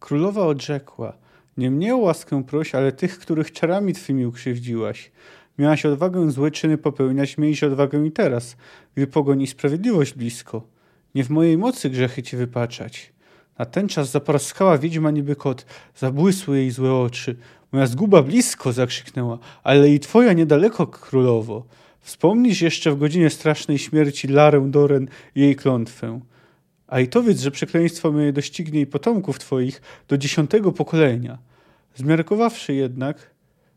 Królowa odrzekła, nie mnie o łaskę proś, ale tych, których czarami twymi ukrzywdziłaś. Miałaś odwagę złe czyny popełniać, mieliś odwagę i teraz, gdy pogoń i sprawiedliwość blisko. Nie w mojej mocy grzechy ci wypaczać. Na ten czas zapraskała wiedźma niby kot, zabłysły jej złe oczy. Moja zguba blisko, zakrzyknęła, ale i twoja niedaleko, królowo. Wspomnisz jeszcze w godzinie strasznej śmierci Larę Doren i jej klątwę. A i to wiedz, że przekleństwo moje doścignie i potomków twoich do dziesiątego pokolenia. Zmiarkowawszy jednak,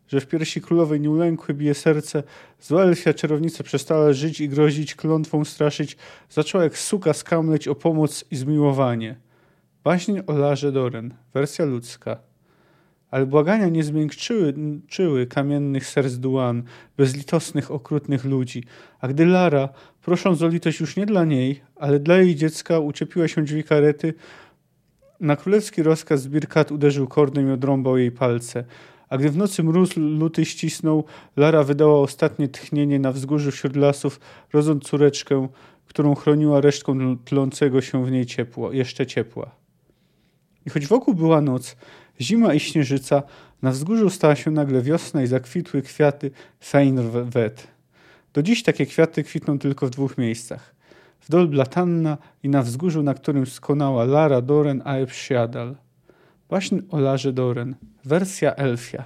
że w piersi królowej nie ulękły bije serce, zła elfia czarownica przestała żyć i grozić, klątwą straszyć, zaczęła jak suka skamleć o pomoc i zmiłowanie. Baśń o Larze Doren, wersja ludzka. Ale błagania nie zmiękczyły czyły kamiennych serc Duan, bezlitosnych, okrutnych ludzi. A gdy Lara, prosząc o litość już nie dla niej, ale dla jej dziecka, uczepiła się drzwi karety, na królewski rozkaz Birkat uderzył kordem i odrąbał jej palce. A gdy w nocy mróz luty ścisnął, Lara wydała ostatnie tchnienie na wzgórzu wśród lasów, rodząc córeczkę, którą chroniła resztką tlącego się w niej ciepła, jeszcze ciepła. I choć wokół była noc, zima i śnieżyca, na wzgórzu stała się nagle wiosna i zakwitły kwiaty Feinwet. Do dziś takie kwiaty kwitną tylko w dwóch miejscach. W Dol Blatanna i na wzgórzu, na którym skonała Lara Doren a Epsiadal. Baśń o Larze Doren. Wersja elfia.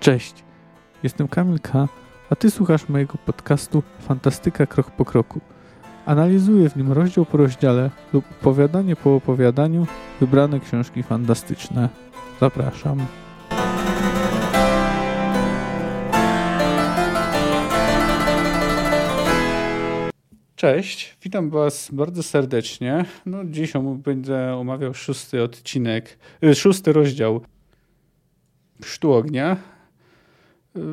Cześć, jestem Kamil K., a Ty słuchasz mojego podcastu Fantastyka Krok po Kroku. Analizuję w nim rozdział po rozdziale lub opowiadanie po opowiadaniu wybrane książki fantastyczne. Zapraszam. Cześć, witam Was bardzo serdecznie. No, dziś będę omawiał szósty odcinek, y, szósty rozdział Sztu Ognia.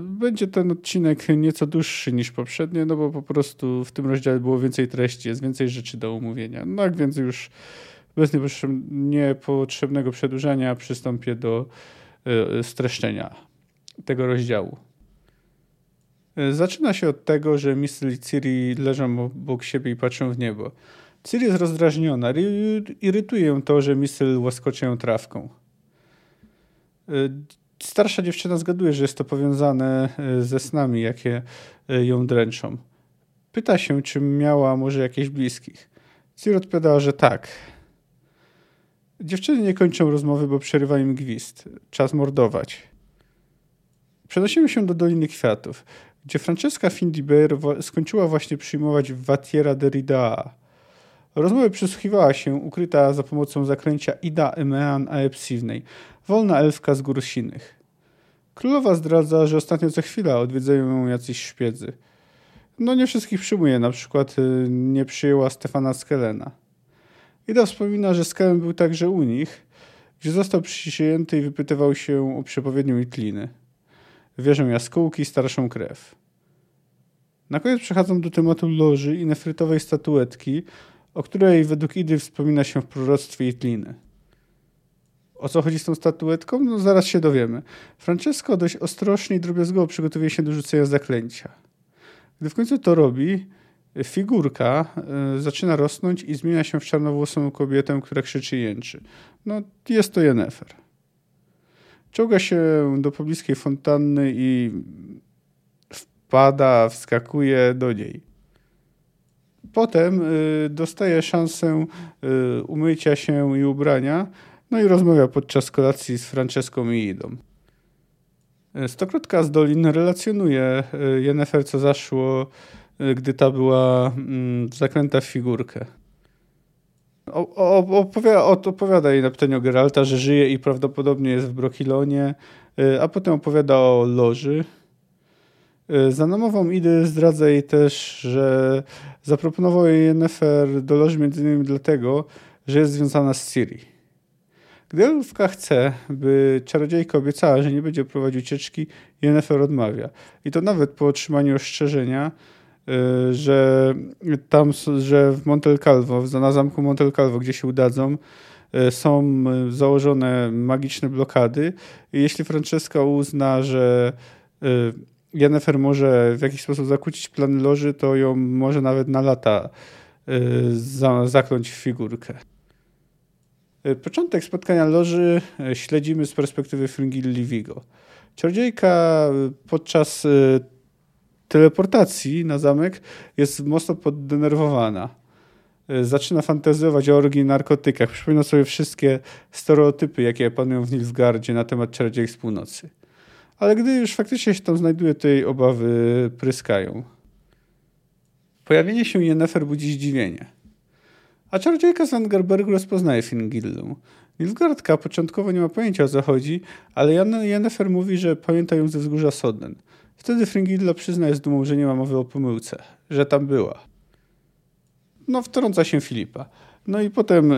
Będzie ten odcinek nieco dłuższy niż poprzednie, no bo po prostu w tym rozdziale było więcej treści, jest więcej rzeczy do omówienia. No jak więc już bez niepotrzebnego przedłużania przystąpię do y, streszczenia tego rozdziału. Zaczyna się od tego, że Mistel i Ciri leżą obok siebie i patrzą w niebo. Ciri jest rozdrażniona. Irytuje ją to, że Mistel łaskocze ją trawką. Starsza dziewczyna zgaduje, że jest to powiązane ze snami, jakie ją dręczą. Pyta się, czy miała może jakieś bliskich. Ciri odpowiada, że tak. Dziewczyny nie kończą rozmowy, bo przerywa im gwizd. Czas mordować. Przenosimy się do Doliny Kwiatów gdzie Francesca Findiber skończyła właśnie przyjmować Vatiera Derrida. Rozmowy przysłuchiwała się, ukryta za pomocą zaklęcia Ida Emean Aepsivnej, wolna elfka z gór sinych. Królowa zdradza, że ostatnio co chwila odwiedzają ją jacyś szpiedzy. No nie wszystkich przyjmuje, na przykład y, nie przyjęła Stefana Skelena. Ida wspomina, że Skelen był także u nich, gdzie został przyjęty i wypytywał się o przepowiednią Itliny wieżę jaskółki, starszą krew. Na koniec przechodzą do tematu loży i nefrytowej statuetki, o której według Idy wspomina się w proroctwie Itliny. O co chodzi z tą statuetką? No zaraz się dowiemy. Francesco dość ostrożnie i drobiazgowo przygotowuje się do rzucenia zaklęcia. Gdy w końcu to robi, figurka y, zaczyna rosnąć i zmienia się w czarnowłosą kobietę, która krzyczy i jęczy. No, jest to Jennefer. Czołga się do pobliskiej fontanny i wpada, wskakuje do niej. Potem y, dostaje szansę y, umycia się i ubrania, no i rozmawia podczas kolacji z Franceską i Idą. Y, Stokrotka z Dolin relacjonuje Jennefer, co zaszło, gdy ta była mm, zaklęta w figurkę. Opowiada, opowiada jej na pytanie o Geralta, że żyje i prawdopodobnie jest w Brokilonie, a potem opowiada o Loży. Y, za namową Idy zdradza jej też, że zaproponował jej Nefer do Loży m.in. dlatego, że jest związana z Ciri. Gdy Elfka chce, by czarodziejka obiecała, że nie będzie prowadzić ucieczki, Yennefer odmawia. I to nawet po otrzymaniu ostrzeżenia, Y, że tam, że w Montel Calvo, na zamku Montel Calvo, gdzie się udadzą, y, są założone magiczne blokady i jeśli Francesca uzna, że Jennifer może w jakiś sposób zakłócić plany loży, to ją może nawet na lata za, zakląć w figurkę. Początek spotkania loży śledzimy z perspektywy Fringilli Vigo. Czarodziejka podczas teleportacji na zamek jest mocno poddenerwowana. Zaczyna fantazjować o orgii narkotykach. Przypomina sobie wszystkie stereotypy, jakie panują w Nilfgardzie na temat czarodziejek z północy. Ale gdy już faktycznie się tam znajduje, to jej obawy pryskają. Pojawienie się Yennefer budzi zdziwienie. A czarodziejka z Angerbergu rozpoznaje Fingillę. Nilfgaardka początkowo nie ma pojęcia o co chodzi, ale Yennefer mówi, że pamięta ją ze wzgórza Sodden. Wtedy Fringilla przyznaje z dumą, że nie ma mowy o pomyłce, że tam była. No, wtrąca się Filipa. No i potem y,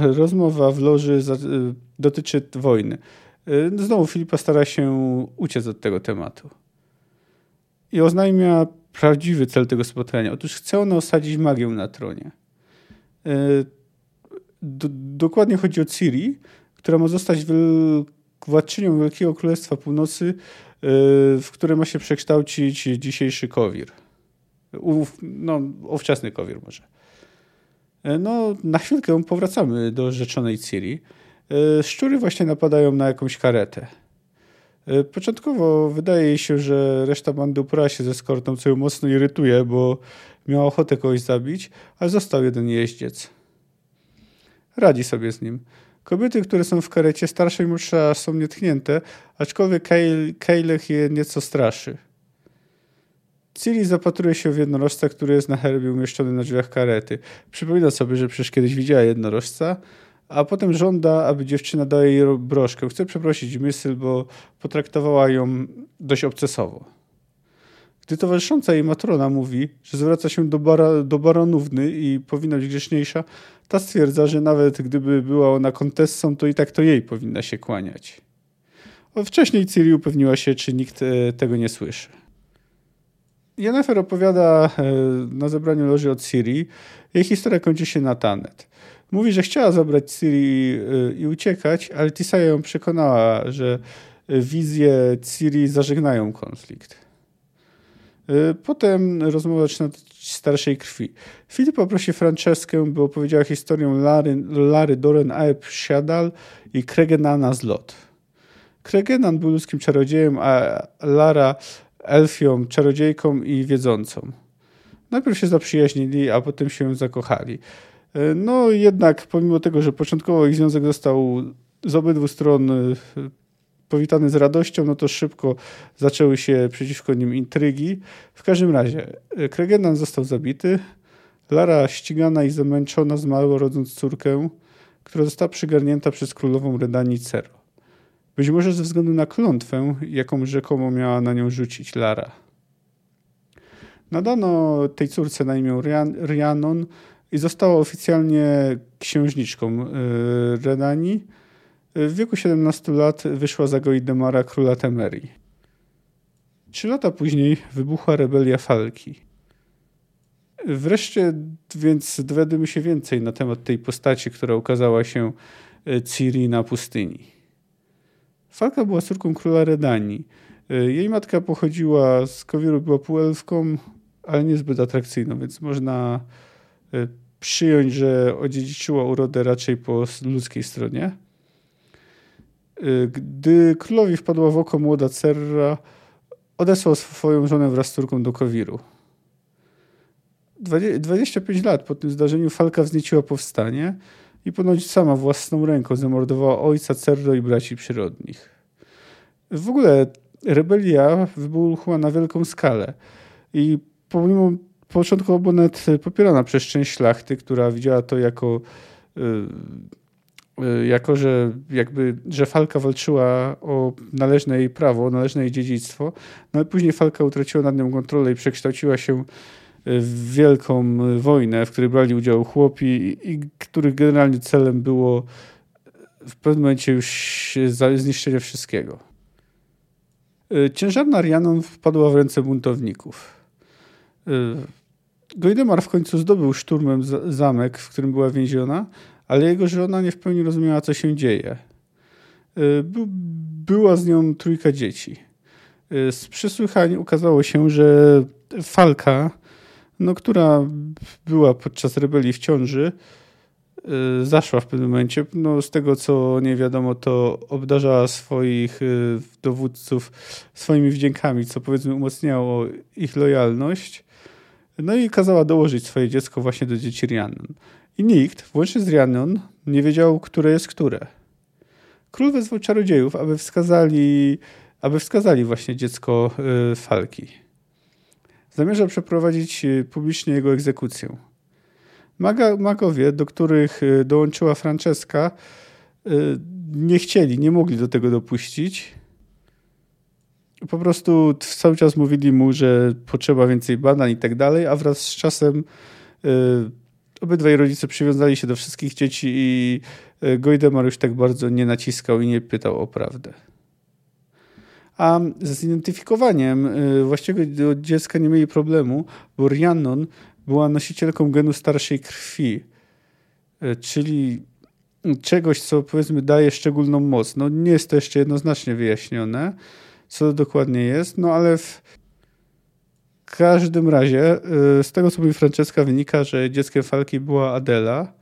rozmowa w loży y, dotyczy wojny. Y, znowu Filipa stara się uciec od tego tematu. I oznajmia prawdziwy cel tego spotkania. Otóż chce ona osadzić magię na tronie. dokładnie chodzi o Ciri, która ma zostać władczynią Wielkiego Królestwa Północy w które ma się przekształcić dzisiejszy kowir. Uf, no, ówczesny kowir może. No, na chwilkę powracamy do rzeczonej Ciri. E, szczury właśnie napadają na jakąś karetę. E, początkowo wydaje się, że reszta bandy upora się ze skortą, co ją mocno irytuje, bo miała ochotę kogoś zabić, ale został jeden jeździec. Radzi sobie z nim. Kobiety, które są w karecie, starsza i młodsza, są nietchnięte, aczkolwiek Kejlech je nieco straszy. Ciri zapatruje się w jednorożca, który jest na herbie umieszczony na drzwiach karety. Przypomina sobie, że przecież kiedyś widziała jednorożca, a potem żąda, aby dziewczyna dała jej broszkę. Chce przeprosić Mysl, bo potraktowała ją dość obcesowo. Gdy towarzysząca jej matrona mówi, że zwraca się do, do baronówny i powinna być grzeczniejsza, ta stwierdza, że nawet gdyby była ona kontessą, to i tak to jej powinna się kłaniać. Wcześniej Ciri upewniła się, czy nikt e, tego nie słyszy. Jennifer opowiada e, na zebraniu loży od Ciri. Jej historia kończy się na Tanet. Mówi, że chciała zabrać Ciri e, i uciekać, ale Tisaya ją przekonała, że wizje Ciri zażegnają konflikt. Y, potem rozmowa zaczyna dotyczyć starszej krwi. Filip poprosi Franceskę, by opowiedziała historię Lary, Lary Doren Aeb Siadal i Kregenana z Lot. Kregenan był ludzkim czarodziejem, a Lara elfią, czarodziejką i wiedzącą. Najpierw się zaprzyjaźnili, a potem się zakochali. Y, no jednak pomimo tego, że początkowo ich związek został z obydwu stron y, powitany z radością, no to szybko zaczęły się przeciwko nim intrygi. W każdym razie, Kregenan został zabity, Lara ścigana i zamęczona zmarła rodząc córkę, która została przygarnięta przez królową Redanii Cero. Być może ze względu na klątwę, jaką rzekomo miała na nią rzucić Lara. Nadano tej córce na imię Rhiannon i została oficjalnie księżniczką y, Redanii, w wieku 17 lat wyszła za Goidemara, króla Temerii. Trzy lata później wybuchła rebelia Falki. Wreszcie więc dowiadujemy się więcej na temat tej postaci, która ukazała się e, Ciri na pustyni. Falka była córką króla Redanii. E, jej matka pochodziła z Kowiru, była półelfką, ale niezbyt atrakcyjną, więc można przyjąć, że odziedziczyła urodę raczej po ludzkiej stronie. Y, gdy królowi wpadła w oko młoda Cerra, odesłał swoją żonę wraz z córką do Kowiru. 25 lat po tym zdarzeniu Falka wznieciła powstanie i ponoć sama własną ręką zamordowała ojca Cerro i braci przyrodnich. W ogóle rebelia wybuchła na wielką skalę i pomimo początkowo była popierana przez część szlachty, która widziała to jako y, Y, jako że jakby, że Falka walczyła o należne jej prawo, należne jej dziedzictwo, no ale później Falka utraciła nad nią kontrolę i przekształciła się w wielką wojnę, w której brali udział chłopi i, i których generalnie celem było w pewnym momencie już zniszczenie wszystkiego. Y, ciężarna Rianon wpadła w ręce buntowników. Y, Gojdemar w końcu zdobył szturmem zamek, w którym była więziona, ale jego żona nie w pełni rozumiała, co się dzieje. Y, była z nią trójka dzieci. Z przysłuchań ukazało się, że Falka, no, która była podczas rebelii w ciąży, Y, zaszła w pewnym momencie. No, z tego co nie wiadomo, to obdarzała swoich y, dowódców swoimi wdziękami, co powiedzmy umocniało ich lojalność. No i kazała dołożyć swoje dziecko właśnie do dzieci Rhiannon. I nikt, włącznie z Rhiannon, nie wiedział, które jest które. Król wezwał czarodziejów, aby wskazali, aby wskazali właśnie dziecko y, Falki. Zamierza przeprowadzić publicznie jego egzekucję. Maga, magowie, do których y, dołączyła Franceska, y, nie chcieli, nie mogli do tego dopuścić. Po prostu cały czas mówili mu, że potrzeba więcej badań i tak dalej, a wraz z czasem y, obydwaj rodzice przywiązali się do wszystkich dzieci i Gojdemar już tak bardzo nie naciskał i nie pytał o prawdę. A z zidentyfikowaniem właściwego dziecka nie mieli problemu, bo Rhiannon była nosicielką genu starszej krwi, e, czyli czegoś, co powiedzmy daje szczególną moc. No nie jest to jeszcze jednoznacznie wyjaśnione, co to dokładnie jest, no ale w każdym razie e, z tego, co mówi Franceska, wynika, że dzieckiem Falki była Adela,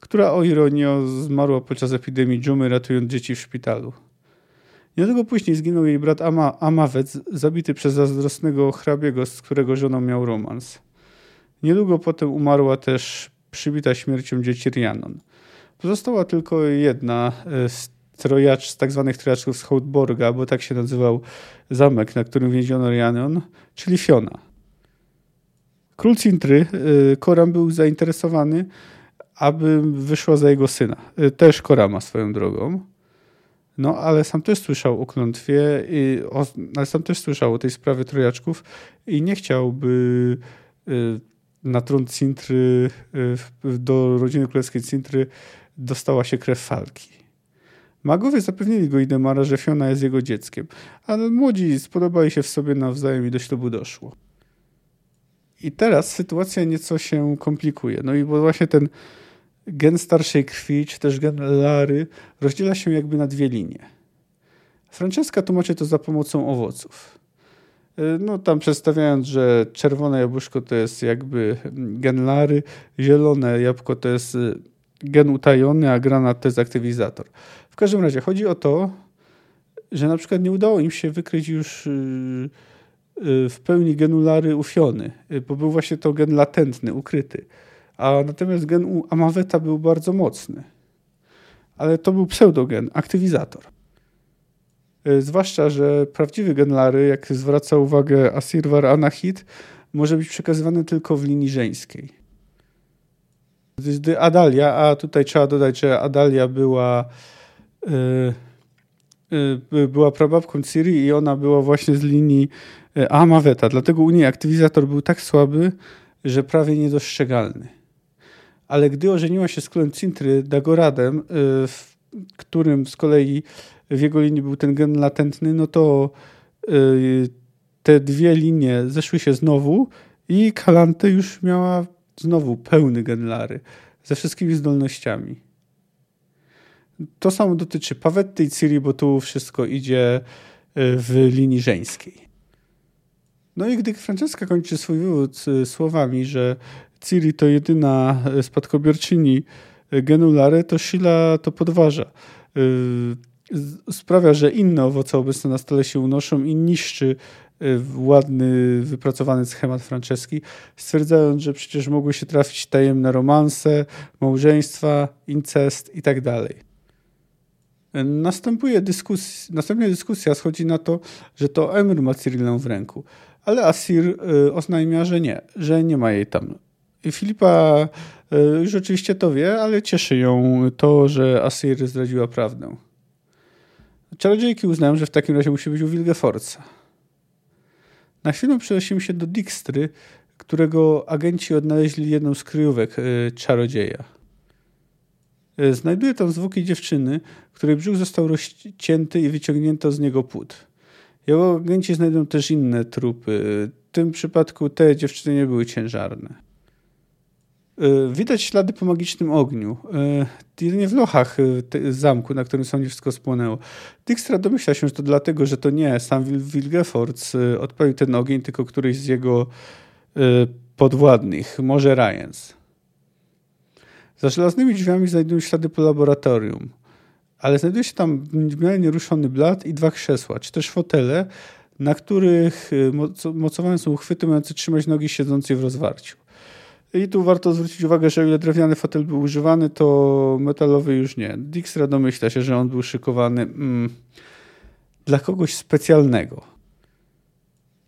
która o ironię zmarła podczas epidemii dżumy, ratując dzieci w szpitalu. Niedługo później zginął jej brat Ama, Amawec, zabity przez zazdrosnego hrabiego, z którego żoną miał romans. Niedługo potem umarła też przybita śmiercią dzieci Rhiannon. Pozostała tylko jedna e, z trojacz, tak zwanych trojaczków z Hołdborga, bo tak się nazywał zamek, na którym więziono Rhiannon, czyli Fiona. Król Cintry, e, Koram był zainteresowany, aby wyszła za jego syna. E, też Korama swoją drogą. No, ale sam też słyszał o klątwie, i o, ale sam też słyszał o tej sprawie trojaczków i nie chciałby na tron Cintry, y, do rodziny królewskiej Cintry dostała się krew Falki. Magowie zapewnili go Idemara, że Fiona jest jego dzieckiem, ale młodzi spodobali się w sobie nawzajem i do ślubu doszło. I teraz sytuacja nieco się komplikuje. No i bo właśnie ten gen starszej krwi, czy też gen Lary rozdziela się jakby na dwie linie. Francesca tłumaczy to za pomocą owoców. Y, no tam przedstawiając, że czerwone jabłuszko to jest jakby gen Lary, zielone jabłko to jest y, gen utajony, a granat to jest aktywizator. Każdym razie chodzi o to, że na przykład nie udało im się wykryć już y, w pełni genu Lary ufiony, bo był właśnie to gen latentny, ukryty. A natomiast gen u Amaweta był bardzo mocny. Ale to był pseudogen, aktywizator. Zwłaszcza, że prawdziwy genlary, jak zwraca uwagę Asirwar Anahit, może być przekazywany tylko w linii żeńskiej. Adalia, a tutaj trzeba dodać, że Adalia była była prababką Ciri i ona była właśnie z linii Amaweta. Dlatego u niej aktywizator był tak słaby, że prawie niedostrzegalny. Ale gdy ożeniła się z królem Cintry, Dagoradem, w którym z kolei w jego linii był ten gen latentny, no to y, te dwie linie zeszły się znowu i Kalante już miała znowu pełny gen Lary ze wszystkimi zdolnościami. To samo dotyczy Pawetty i Ciri, bo tu wszystko idzie y, w linii żeńskiej. No i gdy Franceska kończy swój wywód y, słowami, że Ciri to jedyna spadkobierczyni genu Lary, to Sheila to podważa sprawia, że inne owoce obecne na stole się unoszą i niszczy y, ładny, wypracowany schemat Franceski, stwierdzając, że przecież mogły się trafić tajemne romanse, małżeństwa, incest i tak dalej. Następuje następnie dyskusja schodzi na to, że to Emir ma Cyrilę w ręku, ale Asir y, oznajmia, że nie, że nie ma jej tam. I Filipa y, już oczywiście to wie, ale cieszy ją to, że Asir zdradziła prawdę. Czarodziejki uznają, że w takim razie musi być u Wilgefortza. Na chwilę przenosimy się do Dijkstry, którego agenci odnaleźli jedną z kryjówek y, czarodzieja. Y, znajduje tam zwłoki dziewczyny, której brzuch został rozcięty i wyciągnięto z niego płód. Jego agenci znajdą też inne trupy. W tym przypadku te dziewczyny nie były ciężarne. Widać ślady po magicznym ogniu. Jedynie w lochach zamku, na którym sądzi wszystko spłonęło. Dijkstra domyśla się, że to dlatego, że to nie sam Wilgefortz odpalił ten ogień, tylko któryś z jego podwładnych, może Ryans. Za żelaznymi drzwiami znajdują ślady po laboratorium, ale znajduje się tam miarę nieruszony blat i dwa krzesła, czy też fotele, na których y, mocowane są uchwyty mające trzymać nogi siedzącej w rozwarciu. I tu warto zwrócić uwagę, że o ile drewniany fotel był używany, to metalowy już nie. Dijkstra domyśla się, że on był szykowany mm, dla kogoś specjalnego.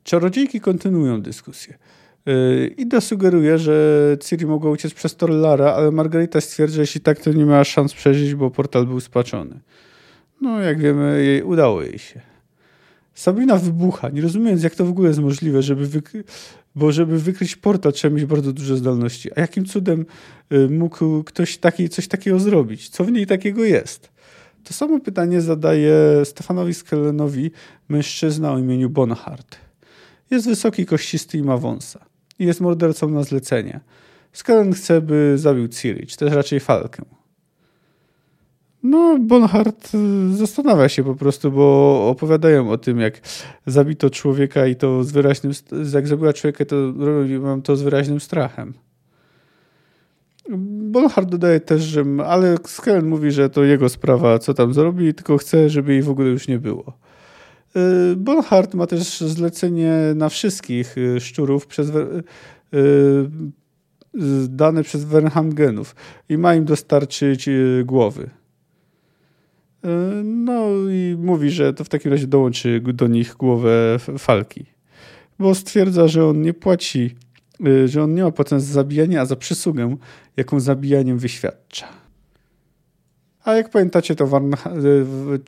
Czarodziejki kontynuują dyskusję. Yy, Ida sugeruje, że Ciri mogła uciec przez Torlara, ale Margarita stwierdza, że jeśli tak, to nie miała szans przeżyć, bo portal był spaczony. No, jak wiemy, jej udało jej się. Sabrina wybucha, nie rozumiejąc, jak to w ogóle jest możliwe, żeby wykry... bo żeby wykryć portal trzeba mieć bardzo duże zdolności. A jakim cudem yy, mógł ktoś taki, coś takiego zrobić? Co w niej takiego jest? To samo pytanie zadaje Stefanowi Skellenowi mężczyzna o imieniu Bonhart. Jest wysoki, kościsty i ma wąsa i jest mordercą na zlecenie. Skalen chce, by zabił Ciri, czy też raczej Falkę. No, Bonhart y, zastanawia się po prostu, bo opowiadają o tym, jak zabito człowieka i to z wyraźnym, jak zabiła człowieka, to mam to z wyraźnym strachem. Bonhart dodaje też, że, ale Skellen mówi, że to jego sprawa, co tam zrobi, tylko chce, żeby jej w ogóle już nie było. Y, Bonhart ma też zlecenie na wszystkich y, szczurów przez, y, dane przez Wernhamgenów i ma im dostarczyć głowy. No i mówi, że to w takim razie dołączy do nich głowę Falki. Bo stwierdza, że on nie płaci, że on nie ma płacąc za zabijanie, a za przysługę, jaką zabijaniem wyświadcza. A jak pamiętacie, to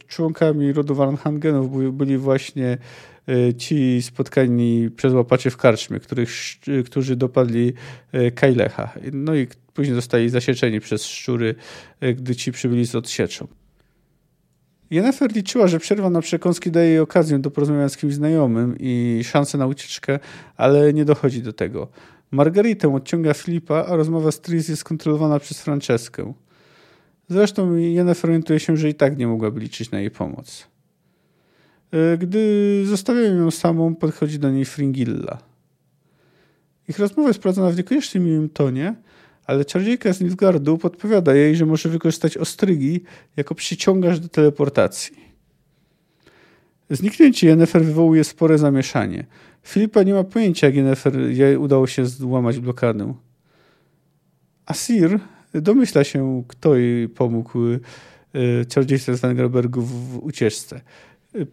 członkami rodu Warnhangenów byli właśnie e, ci spotkani przez łapacie w karczmie, których, którzy dopadli e, Kajlecha. No i później zostali zasieczeni przez szczury, e, gdy ci przybyli z odsieczą. Jennifer liczyła, że przerwa na przekąski daje jej okazję do porozmawiania z kimś znajomym i szansę na ucieczkę, ale nie dochodzi do tego. Margaritę odciąga Filipa, a rozmowa z Tris jest kontrolowana przez Franceskę. Zresztą Jennifer orientuje się, że i tak nie mogłaby liczyć na jej pomoc. E, gdy zostawiają ją samą, podchodzi do niej Fringilla. Ich rozmowa jest prowadzona w niekoniecznie miłym tonie, ale czarodziejka z Nilfgaardu podpowiada jej, że może wykorzystać ostrygi jako przyciągacz do teleportacji. Zniknięcie Jennifer wywołuje spore zamieszanie. Filipa nie ma pojęcia, jak Jennifer udało się złamać blokadę. Asir domyśla się, kto jej pomógł y, czarodziejce z Wengerbergu w ucieczce.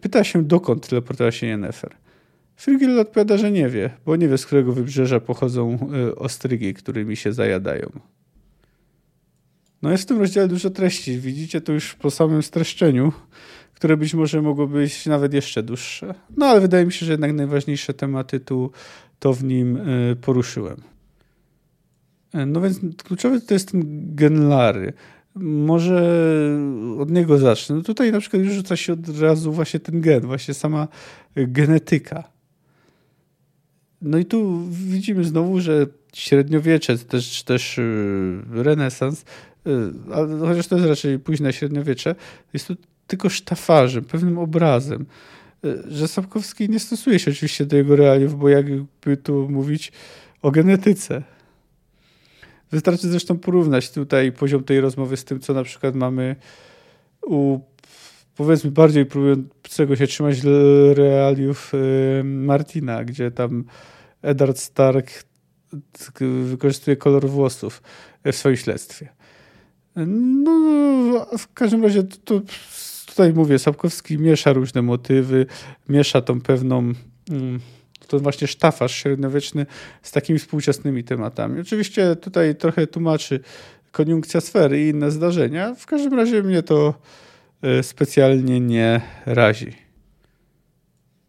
Pyta się, dokąd teleportowała się Yennefer. Frigil odpowiada, że nie wie, bo nie wie, z którego wybrzeża pochodzą y, ostrygi, którymi się zajadają. No jest w tym rozdziale dużo treści. Widzicie to już po samym streszczeniu, które być może mogło być nawet jeszcze dłuższe. No ale wydaje mi się, że jednak najważniejsze tematy tu to w nim y, poruszyłem. No więc kluczowy to jest ten gen Lary. Może od niego zacznę. No tutaj na przykład już rzuca się od razu właśnie ten gen, właśnie sama genetyka. No i tu widzimy znowu, że średniowiecze, też, też y, renesans, y, ale chociaż to jest raczej późne średniowiecze, jest tu tylko sztafarzem, pewnym obrazem. Y, że Sapkowski nie stosuje się oczywiście do jego realiów, bo jakby tu mówić o genetyce. Wystarczy zresztą porównać tutaj poziom tej rozmowy z tym, co na przykład mamy u powiedzmy bardziej próbującego się trzymać realiów Martina, gdzie tam Eddard Stark wykorzystuje kolor włosów w swoim śledztwie. No, w każdym razie to, tutaj mówię, Sapkowski miesza różne motywy, miesza tą pewną to właśnie sztafasz średniowieczny z takimi współczesnymi tematami. Oczywiście tutaj trochę tłumaczy koniunkcja sfery i inne zdarzenia. W każdym razie mnie to e, specjalnie nie razi.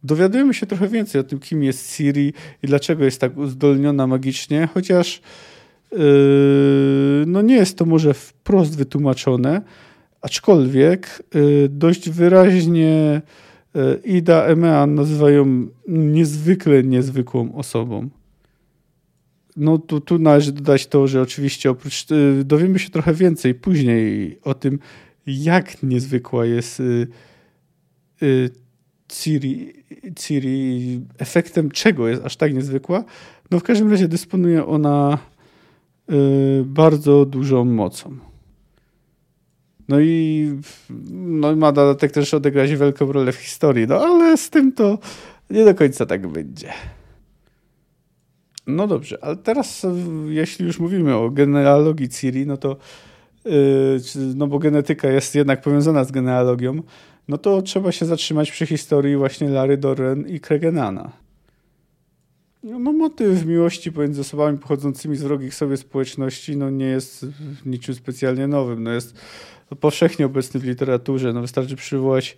Dowiadujemy się trochę więcej o tym, kim jest Siri i dlaczego jest tak uzdolniona magicznie, chociaż yy, no nie jest to może wprost wytłumaczone, aczkolwiek yy, dość wyraźnie Ida Emean nazywają niezwykle niezwykłą osobą. no tu, tu należy dodać to, że oczywiście oprócz, y, dowiemy się trochę więcej później o tym, jak niezwykła jest y, Ciri, Ciri, efektem czego jest aż tak niezwykła. No w każdym razie dysponuje ona bardzo dużą mocą. No i no ma dodatek też odegrać wielką rolę w historii, no ale z tym to nie do końca tak będzie. No dobrze, ale teraz jeśli już mówimy o genealogii Ciri, no to yy, no bo genetyka jest jednak powiązana z genealogią, no to trzeba się zatrzymać przy historii właśnie Lary Doren i Kregenana. No motyw miłości pomiędzy osobami pochodzącymi z wrogich sobie społeczności no nie jest niczym specjalnie nowym. No jest powszechnie obecny w literaturze. No wystarczy przywołać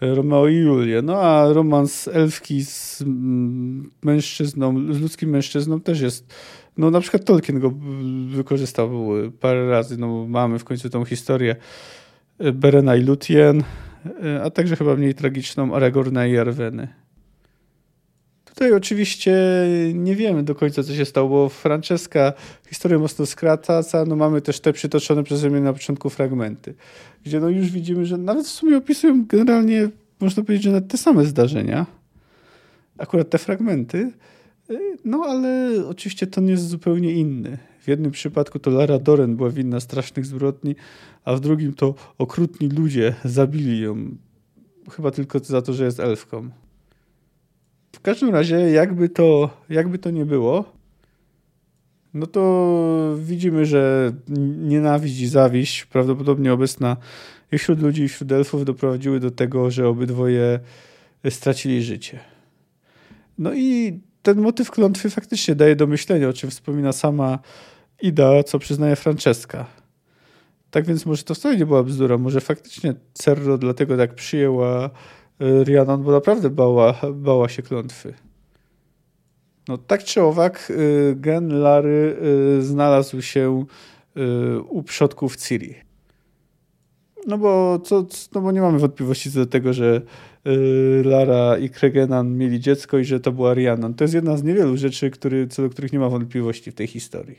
Romeo i Julię. No a romans elfki z mm, mężczyzną, z ludzkim mężczyzną też jest. No na przykład Tolkien go wykorzystał parę razy. No mamy w końcu tą historię Berena i Lutien, a także chyba mniej tragiczną Aragorna i Arweny. Tutaj oczywiście nie wiemy do końca, co się stało, bo Francesca historię mocno skraca, no mamy też te przytoczone przeze mnie na początku fragmenty, gdzie no już widzimy, że nawet w sumie opisują generalnie, można powiedzieć, że nawet te same zdarzenia, akurat te fragmenty, no ale oczywiście to nie jest zupełnie inny. W jednym przypadku to Lara Doren była winna strasznych zbrodni, a w drugim to okrutni ludzie zabili ją. Chyba tylko za to, że jest elfką. W każdym razie, jakby to, jakby to nie było, no to widzimy, że nienawiść i zawiść prawdopodobnie obecna wśród ludzi, i wśród elfów doprowadziły do tego, że obydwoje stracili życie. No i ten motyw klątwy faktycznie daje do myślenia, o czym wspomina sama Ida, co przyznaje Francesca. Tak więc może to wcale nie była bzdura, może faktycznie Cerro dlatego tak przyjęła Y, Rhiannon, bo naprawdę bała, bała się klątwy. No tak czy owak, y, gen Lary y, znalazł się u przodków Ciri. No bo, co, no bo nie mamy wątpliwości co do tego, że Lara i Kregenan mieli dziecko i że to była Rhiannon. To jest jedna z niewielu rzeczy, który, co do których nie ma wątpliwości w tej historii.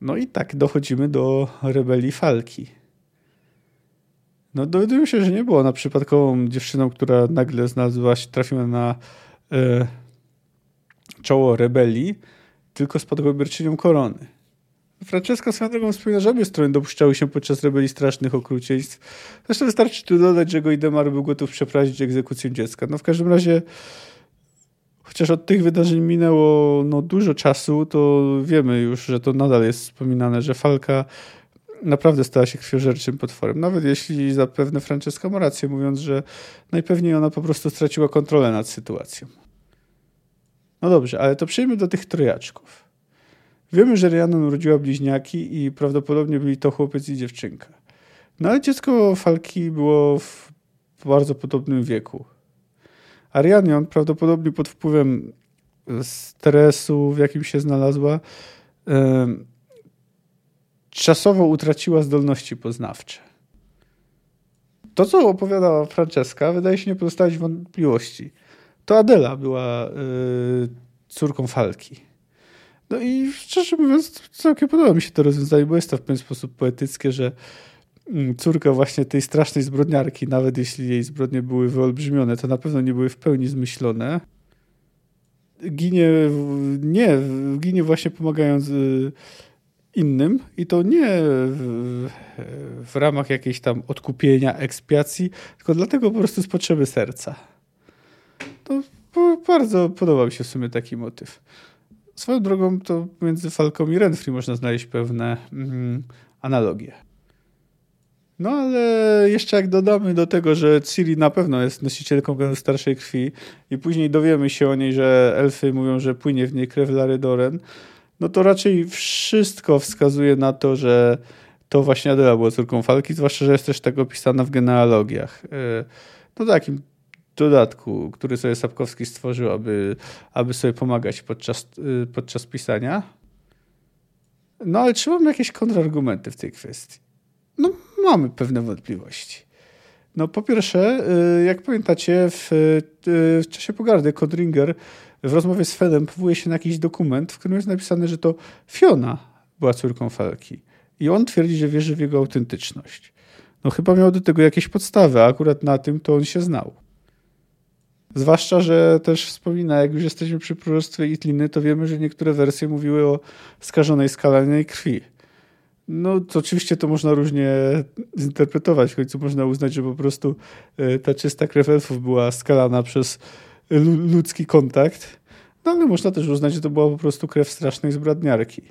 No i tak dochodzimy do rebelii Falki. No dowiaduję się, że nie było ona przypadkową dziewczyną, która nagle znalazła się, trafiła na e, czoło rebelii, tylko spadkobierczynią korony. Francesca swoją drogą wspomina, że obie strony dopuszczały się podczas rebelii strasznych okrucieństw. Zresztą wystarczy tu dodać, że Gojdemar był gotów przeprowadzić egzekucję dziecka. No w każdym razie, chociaż od tych wydarzeń minęło no, dużo czasu, to wiemy już, że to nadal jest wspominane, że Falka naprawdę stała się krwiożerczym potworem. Nawet jeśli zapewne Francesca ma rację, mówiąc, że najpewniej ona po prostu straciła kontrolę nad sytuacją. No dobrze, ale to przejdźmy do tych trojaczków. Wiemy, że Rhiannon urodziła bliźniaki i prawdopodobnie byli to chłopiec i dziewczynka. No ale dziecko Falki było w bardzo podobnym wieku. Arianion prawdopodobnie pod wpływem stresu, w jakim się znalazła, czasowo utraciła zdolności poznawcze. To, co opowiadała Francesca, wydaje się nie pozostawić wątpliwości. To Adela była yy, córką Falki. No i szczerze mówiąc, całkiem podoba mi się to rozwiązanie, bo jest to w pewien sposób poetyckie, że mm, córka właśnie tej strasznej zbrodniarki, nawet jeśli jej zbrodnie były wyolbrzymione, to na pewno nie były w pełni zmyślone. Ginie, nie, ginie właśnie pomagając y, innym i to nie w, w, ramach jakiejś tam odkupienia, ekspiacji, tylko dlatego po prostu z potrzeby serca. To bardzo podoba mi się w sumie taki motyw. Swoją drogą to między Falką i Renfri można znaleźć pewne mm, analogie. No ale jeszcze jak dodamy do tego, że Ciri na pewno jest nosicielką starszej krwi i później dowiemy się o niej, że elfy mówią, że płynie w niej krew Lary Doren, no to raczej wszystko wskazuje na to, że to właśnie Adela była córką Falki, zwłaszcza, że jest też tak opisana w genealogiach. E, to takim dodatku, który sobie Sapkowski stworzył, aby, aby sobie pomagać podczas, e, podczas pisania. No ale czy mamy jakieś kontrargumenty w tej kwestii? No mamy pewne wątpliwości. No po pierwsze, e, jak pamiętacie, w, w czasie pogardy Kodringer w rozmowie z Fedem powołuje się na jakiś dokument, w którym jest napisane, że to Fiona była córką Falki. I on twierdzi, że wierzy w jego autentyczność. No chyba miał do tego jakieś podstawy, a akurat na tym to on się znał. Zwłaszcza, że też wspomina, jak już jesteśmy przy proroctwie Itliny, to wiemy, że niektóre wersje mówiły o skażonej skalanej krwi. No, to oczywiście to można różnie zinterpretować. W końcu można uznać, że po prostu e, ta czysta krew elfów była skalana przez ludzki kontakt. No, ale można też uznać, że to była po prostu krew strasznej zbrodniarki.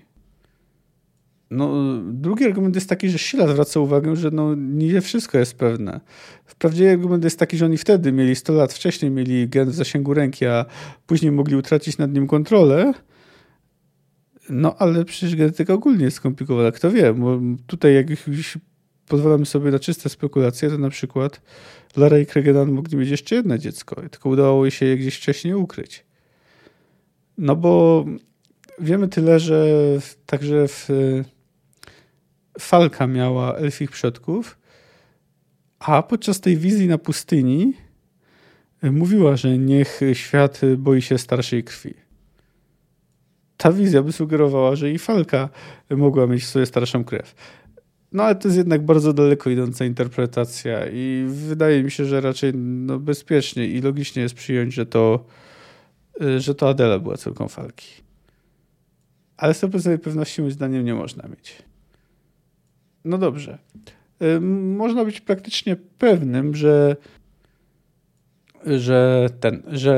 No, drugi argument jest taki, że Sila zwraca uwagę, że no, nie wszystko jest pewne. Wprawdzie argument jest taki, że oni wtedy mieli 100 lat wcześniej, mieli gen w zasięgu ręki, a później mogli utracić nad nim kontrolę. No, ale przecież genetyka ogólnie jest skomplikowana. Kto wie, bo tutaj jak już pozwalamy sobie na czyste spekulacje, to na przykład Lara i Kregenan mogli mieć jeszcze jedno dziecko, tylko udało się je gdzieś wcześniej ukryć. No bo wiemy tyle, że także w Falka miała elfich przodków, a podczas tej wizji na pustyni mówiła, że niech świat boi się starszej krwi. Ta wizja by sugerowała, że i Falka mogła mieć w sobie starszą krew. No ale to jest jednak bardzo daleko idąca interpretacja i wydaje mi się, że raczej no, bezpiecznie i logicznie jest przyjąć, że to, że to Adela była córką Falki. Ale sobie pewności moim zdaniem nie można mieć. No dobrze. Można być praktycznie pewnym, że że ten, że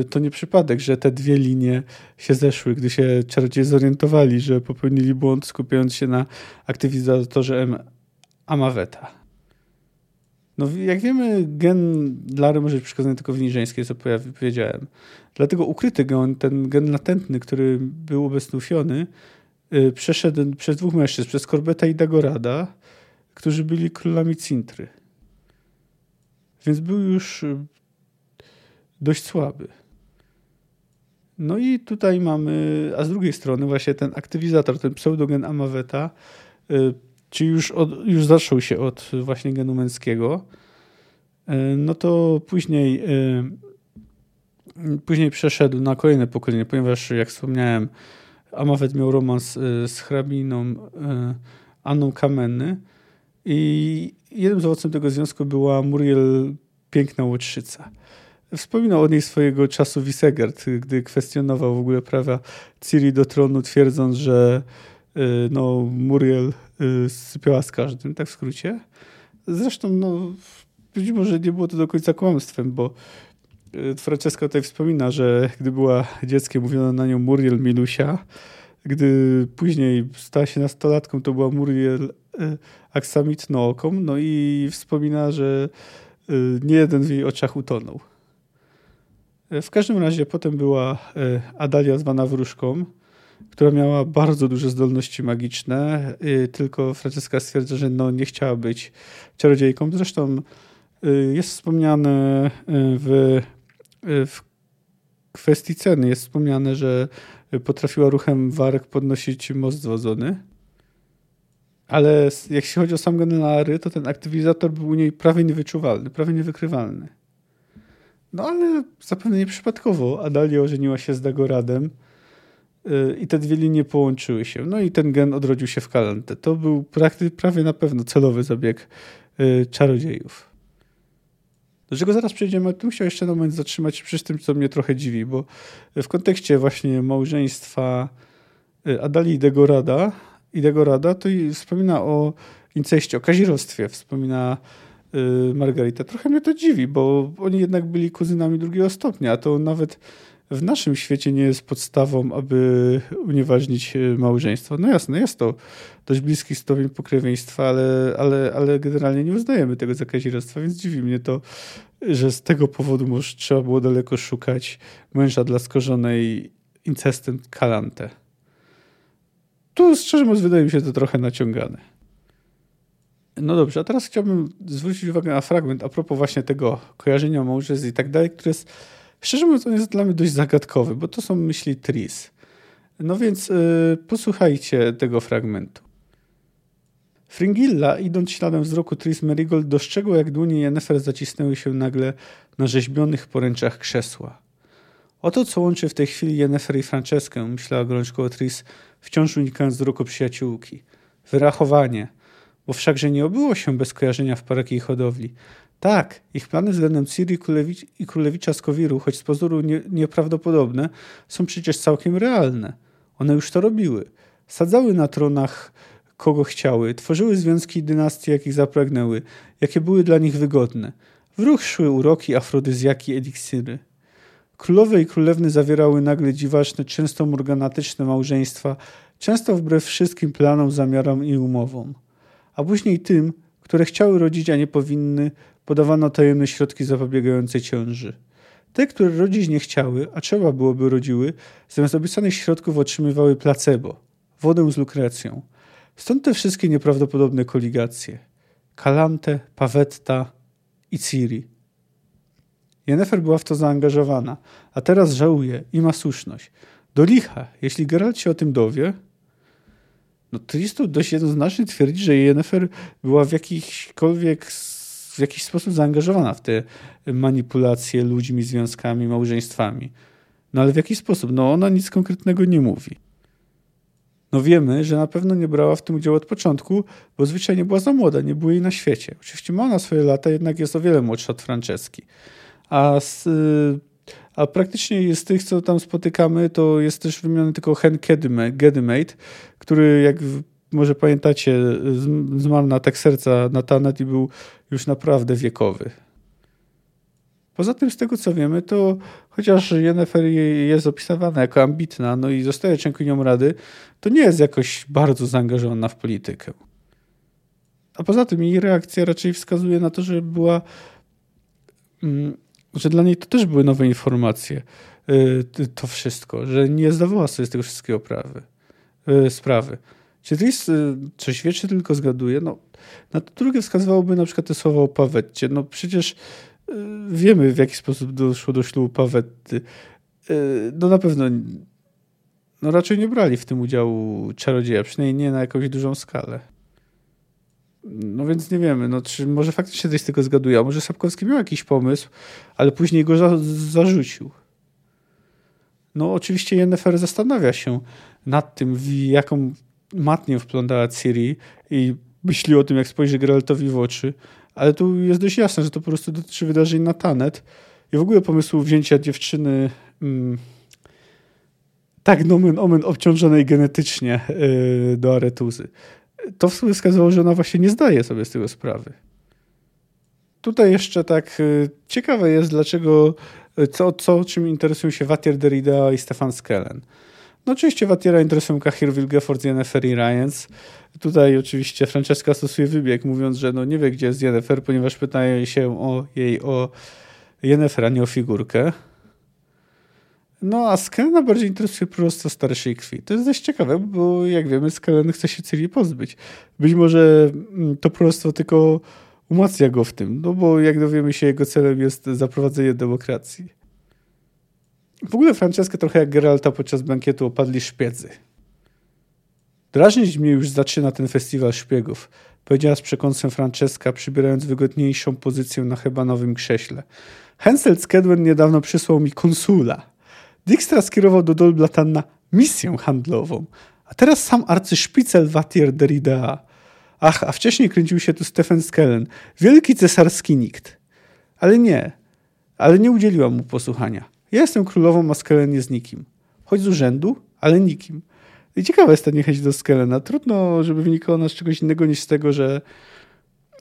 y, to nie przypadek, że te dwie linie się zeszły, gdy się czarodzieje zorientowali, że popełnili błąd skupiając się na aktywizatorze M Amaweta. No, jak wiemy, gen Lary może być przekazany tylko w żeńskiej, co powiedziałem. Dlatego ukryty gen, ten gen latentny, który był obecny Fiony, Y, przeszedł przez dwóch mężczyzn, przez Korbeta i Dagorada, którzy byli królami Cintry. Więc był już y, dość słaby. No i tutaj mamy, a z drugiej strony właśnie ten aktywizator, ten pseudogen Amaweta, y, czyli już, od, już zaczął się od właśnie genu męskiego, no to później, później przeszedł na kolejne pokolenie, ponieważ jak wspomniałem, Amawet miał romans y, z hrabiną y, Anną Kamenny i jednym z owocem tego związku była Muriel Piękna Łotrzyca. Wspominał o niej swojego czasu Wisegard, gdy kwestionował w ogóle prawa Ciri do tronu, twierdząc, że y, no, Muriel sypiała z każdym, tak w skrócie. Zresztą, no, być może nie było to do końca kłamstwem, bo Y, Francesca tutaj wspomina, że gdy była dzieckiem, mówiono na nią Muriel Milusia. Gdy później stała się nastolatką, to była Muriel y, aksamitnooką. No i wspomina, że y, nie jeden w jej oczach utonął. W każdym razie potem była Adalia zwana wróżką, która miała bardzo duże zdolności magiczne, tylko Franceska stwierdza, że no nie chciała być czarodziejką. Zresztą jest wspomniane w Y, w kwestii ceny jest wspomniane, że potrafiła ruchem warg podnosić most zwodzony. Ale jeśli chodzi o sam generalary, to ten aktywizator był u niej prawie niewyczuwalny, prawie niewykrywalny. No ale zapewne nieprzypadkowo Adalia ożeniła się z Dagoradem y, i te dwie linie połączyły się. No i ten gen odrodził się w Kalante. To był prawie na pewno celowy zabieg y, czarodziejów do czego zaraz przejdziemy, tu chciał jeszcze na moment zatrzymać się przy tym, co mnie trochę dziwi, bo w kontekście właśnie małżeństwa y, Adali i Degorada, i Degorada to wspomina o inceście, o kazirostwie, wspomina y, Margarita. Trochę mnie to dziwi, bo oni jednak byli kuzynami drugiego stopnia, a to nawet w naszym świecie nie jest podstawą, aby unieważnić e, małżeństwo. No jasne, jest to dość bliski stopień pokrewieństwa, ale, ale, ale generalnie nie uznajemy tego za kazirodztwa, więc dziwi mnie to, że z tego powodu może trzeba było daleko szukać męża dla skorzonej incestem Kalante. Tu szczerze mówiąc wydaje mi się to trochę naciągane. No dobrze, a teraz chciałbym zwrócić uwagę na fragment a propos właśnie tego kojarzenia małżeństw i tak dalej, które jest Szczerze mówiąc, on jest dla mnie dość zagadkowy, bo to są myśli Tris. No więc yy, posłuchajcie tego fragmentu. Fringilla, idąc śladem wzroku Tris Merigold, dostrzegła, jak dłonie Yennefer zacisnęły się nagle na rzeźbionych poręczach krzesła. Oto co łączy w tej chwili Jennifer i Franceskę, myślała gorączkowo Tris, wciąż unikając wzroku przyjaciółki. Wyrachowanie, bo wszakże nie obyło się bez kojarzenia w parakiej hodowli. Tak, ich plany względem Ciri i Królewicza z Kowiru, choć z pozoru nie, nieprawdopodobne, są przecież całkiem realne. One już to robiły. Sadzały na tronach kogo chciały, tworzyły związki i dynastie, jakich zapragnęły, jakie były dla nich wygodne. W ruch szły uroki, afrodyzjaki, eliksiry. Królowe i królewny zawierały nagle dziwaczne, często morganatyczne małżeństwa, często wbrew wszystkim planom, zamiarom i umowom. A później tym, które chciały rodzić, a nie powinny, podawano tajemne środki zapobiegające ciąży. Te, które rodzić nie chciały, a trzeba byłoby rodziły, zamiast obiecanych środków otrzymywały placebo, wodę z lukrecją. Stąd te wszystkie nieprawdopodobne koligacje. Kalante, Pawetta i Ciri. Jennefer była w to zaangażowana, a teraz żałuje i ma słuszność. Do licha, jeśli Geralt się o tym dowie, no to dość jednoznacznie twierdzi, że Jennefer była w jakiśkolwiek w jakiś sposób zaangażowana w te manipulacje ludźmi, związkami, małżeństwami. No ale w jaki sposób? No ona nic konkretnego nie mówi. No wiemy, że na pewno nie brała w tym udziału od początku, bo zwyczajnie była za młoda, nie było jej na świecie. Oczywiście ma ona swoje lata, jednak jest o wiele młodsza od Franceski. A, z, a praktycznie z tych, co tam spotykamy, to jest też wymieniony tylko Hen Gedymate, który jak może pamiętacie, zmarł na tak serca na tanet i był już naprawdę wiekowy. Poza tym, z tego co wiemy, to chociaż Jennifer jest opisywana jako ambitna, no i zostaje członkinią Rady, to nie jest jakoś bardzo zaangażowana w politykę. A poza tym jej reakcja raczej wskazuje na to, że była, mm, że dla niej to też były nowe informacje, y, to wszystko, że nie zdawała sobie z tego wszystkiego prawy, y, sprawy. Czy Tris y, coś wie, czy tylko zgaduje? No, na to drugie wskazywałoby na przykład te słowa o Pawetcie. No przecież wiemy, w jaki sposób doszło do ślubu Pawetty. No na pewno no raczej nie brali w tym udziału czarodzieja, przynajmniej nie na jakąś dużą skalę. No więc nie wiemy, no, czy może faktycznie coś z tego zgaduje, a może Sapkowski miał jakiś pomysł, ale później go za zarzucił. No oczywiście Jennifer zastanawia się nad tym, w jaką matnię wplądała Ciri i myśli o tym, jak spojrzy Geraltowi w oczy, ale tu jest dość jasne, że to po prostu dotyczy wydarzeń na Tanet i w ogóle pomysłu wzięcia dziewczyny mm, tak nomen omen obciążonej genetycznie yy, do aretuzy. To wskazywało, że ona właśnie nie zdaje sobie z tego sprawy. Tutaj jeszcze tak yy, ciekawe jest, dlaczego, yy, co, co czym interesują się Watier Derrida i Stefan Skellen. No oczywiście Watiera interesują Kahir Wilgefort, Yennefer i Ryans. Tutaj oczywiście Francesca stosuje wybieg, mówiąc, że no nie wie, gdzie jest Yennefer, ponieważ pytają się o jej o Yennefer, a nie o figurkę. No a Skelena bardziej interesuje po prostu starszej krwi. To jest dość ciekawe, bo jak wiemy, Skelen chce się Ciri pozbyć. Być może mm, to prostu tylko umacnia go w tym, no bo jak dowiemy się, jego celem jest zaprowadzenie demokracji. W ogóle Francesca trochę jak Geralta podczas bankietu opadli szpiedzy. Drażnić mnie już zaczyna ten festiwal szpiegów, powiedziała z przekąsem Francesca, przybierając wygodniejszą pozycję na chyba nowym krześle. Hensel Skedwen niedawno przysłał mi konsula. Dijkstra skierował do Dolblatanna misję handlową, a teraz sam arcyszpicel Watier Derrida. Ach, a wcześniej kręcił się tu Stefan Skellen, wielki cesarski nikt. Ale nie, ale nie udzieliłam mu posłuchania. Ja jestem królową, a Skellen jest nikim. Choć z urzędu, ale nikim. I ciekawa jest ta niechęć do Skellena. Trudno, żeby wynikało ona z czegoś innego niż z tego, że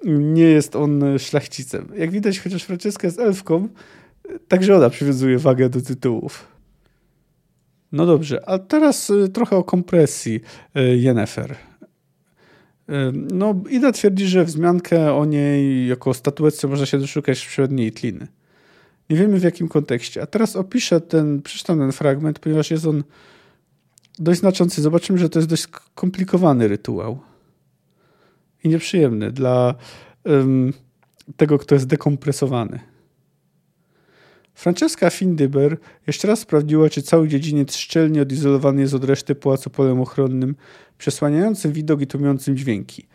nie jest on szlachcicem. Jak widać, chociaż Franceska jest elfką, także ona przywiązuje wagę do tytułów. No dobrze, a teraz y, trochę o kompresji y, Jennefer. Y, no, Ida twierdzi, że wzmiankę o niej jako statuetce można się doszukać w przyrodniej tliny. Nie wiemy w jakim kontekście. A teraz opiszę ten, przeczytam ten fragment, ponieważ jest on dość znaczący. Zobaczymy, że to jest dość skomplikowany rytuał i nieprzyjemny dla um, tego, kto jest dekompresowany. Francesca Findyber jeszcze raz sprawdziła, czy cały dziedziniec szczelnie odizolowany jest od reszty pałacu polem ochronnym, przesłaniającym widok i tłumiącym dźwięki.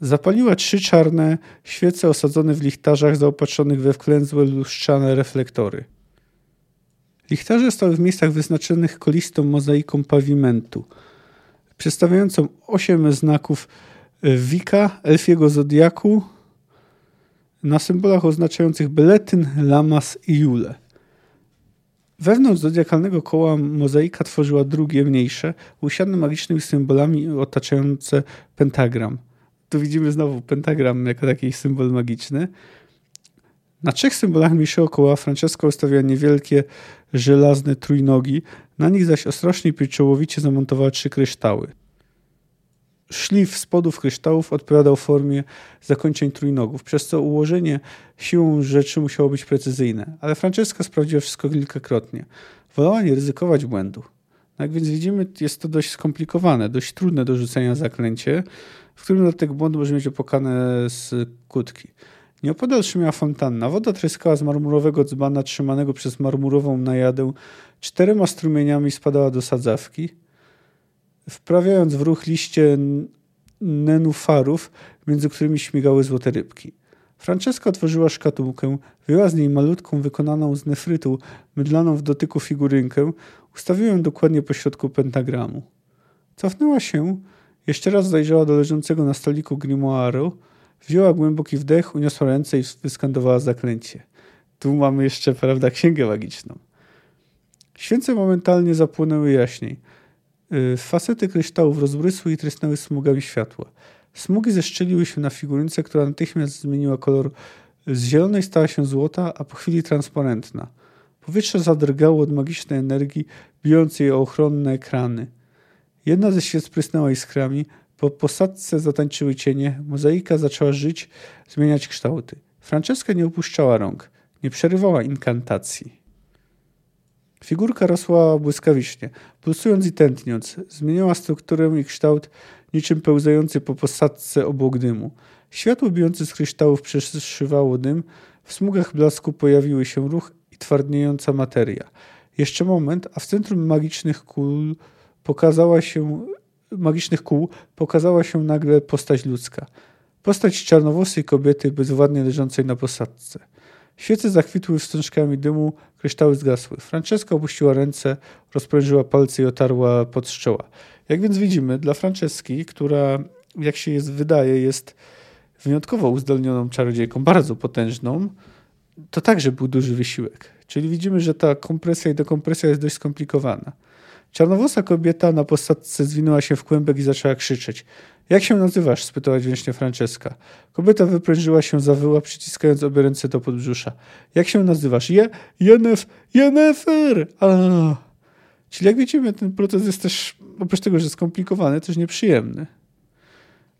Zapaliła trzy czarne świece osadzone w lichtarzach zaopatrzonych we wklęzłe lustrzane reflektory. Lichtarze stały w miejscach wyznaczonych kolistą mozaiką pawimentu, przedstawiającą osiem znaków Wika, elfiego zodiaku, na symbolach oznaczających Beletyn, Lamas i Jule. Wewnątrz zodiakalnego koła mozaika tworzyła drugie, mniejsze, usiane magicznymi symbolami otaczające pentagram. Tu widzimy znowu pentagram jako taki symbol magiczny. Na trzech symbolach mniejszego koła Francesca ustawiła niewielkie, żelazne trójnogi, na nich zaś ostrożnie i pieczołowicie zamontowała trzy kryształy. Szlif spodów kryształów odpowiadał formie zakończeń trójnogów, przez co ułożenie siłą rzeczy musiało być precyzyjne, ale Francesca sprawdziła wszystko kilkakrotnie. Wolała nie ryzykować błędu. Jak więc widzimy, jest to dość skomplikowane, dość trudne do rzucenia zaklęcie, w którym dodatek błąd może mieć opłakane z kutki. Nieopodal szumiała fontanna. Woda tryskała z marmurowego dzbana trzymanego przez marmurową najadę. Czterema strumieniami spadała do sadzawki wprawiając w ruch liście nenufarów, między którymi śmigały złote rybki. Francesca otworzyła szkatułkę, wyjęła z niej malutką, wykonaną z nefrytu, mydlaną w dotyku figurynkę, ustawiła ją dokładnie pośrodku pentagramu. Cofnęła się, jeszcze raz zajrzała do leżącego na stoliku grimoiru, wzięła głęboki wdech, uniosła ręce i wyskandowała zaklęcie. Tu mamy jeszcze, prawda, księgę magiczną. Święce momentalnie zapłonęły jaśniej. Y, facety kryształów rozbrysły i trysnęły smugami światła. Smugi zeszczeliły się na figurynce, która natychmiast zmieniła kolor. Z zielonej stała się złota, a po chwili transparentna. Powietrze zadrgało od magicznej energii, bijącej o ochronne ekrany. Jedna ze świec prysnęła iskrami, po posadce zatańczyły cienie, mozaika zaczęła żyć, zmieniać kształty. Franceska nie opuszczała rąk, nie przerywała inkantacji. Figurka rosła błyskawicznie, pulsując i tętniąc. Zmieniała strukturę i kształt niczym pełzający po posadce obok dymu. Światło bijące z kryształów przeszywało dym, w smugach blasku pojawiły się ruch i twardniejąca materia. Jeszcze moment, a w centrum magicznych kul pokazała się magicznych kół pokazała się nagle postać ludzka. Postać czarnowłosej kobiety bezwładnie leżącej na posadce. Świece zakwitły wstążkami dymu, kryształy zgasły. Franceska opuściła ręce, rozprężyła palce i otarła pod szczoła. Jak więc widzimy, dla Franceski, która, jak się jest, wydaje, jest wyjątkowo uzdolnioną czarodziejką, bardzo potężną, to także był duży wysiłek. Czyli widzimy, że ta kompresja i dekompresja jest dość skomplikowana. Czarnowłosa kobieta na posadce zwinęła się w kłębek i zaczęła krzyczeć. Jak się nazywasz? spytała dźwięcznie Franceska. Kobieta wyprężyła się, zawyła, przyciskając obie ręce do podbrzusza. Jak się nazywasz? Je, Jenef, Jenefer! A. Czyli jak widzimy, ten proces jest też, oprócz tego, że skomplikowany, też nieprzyjemny.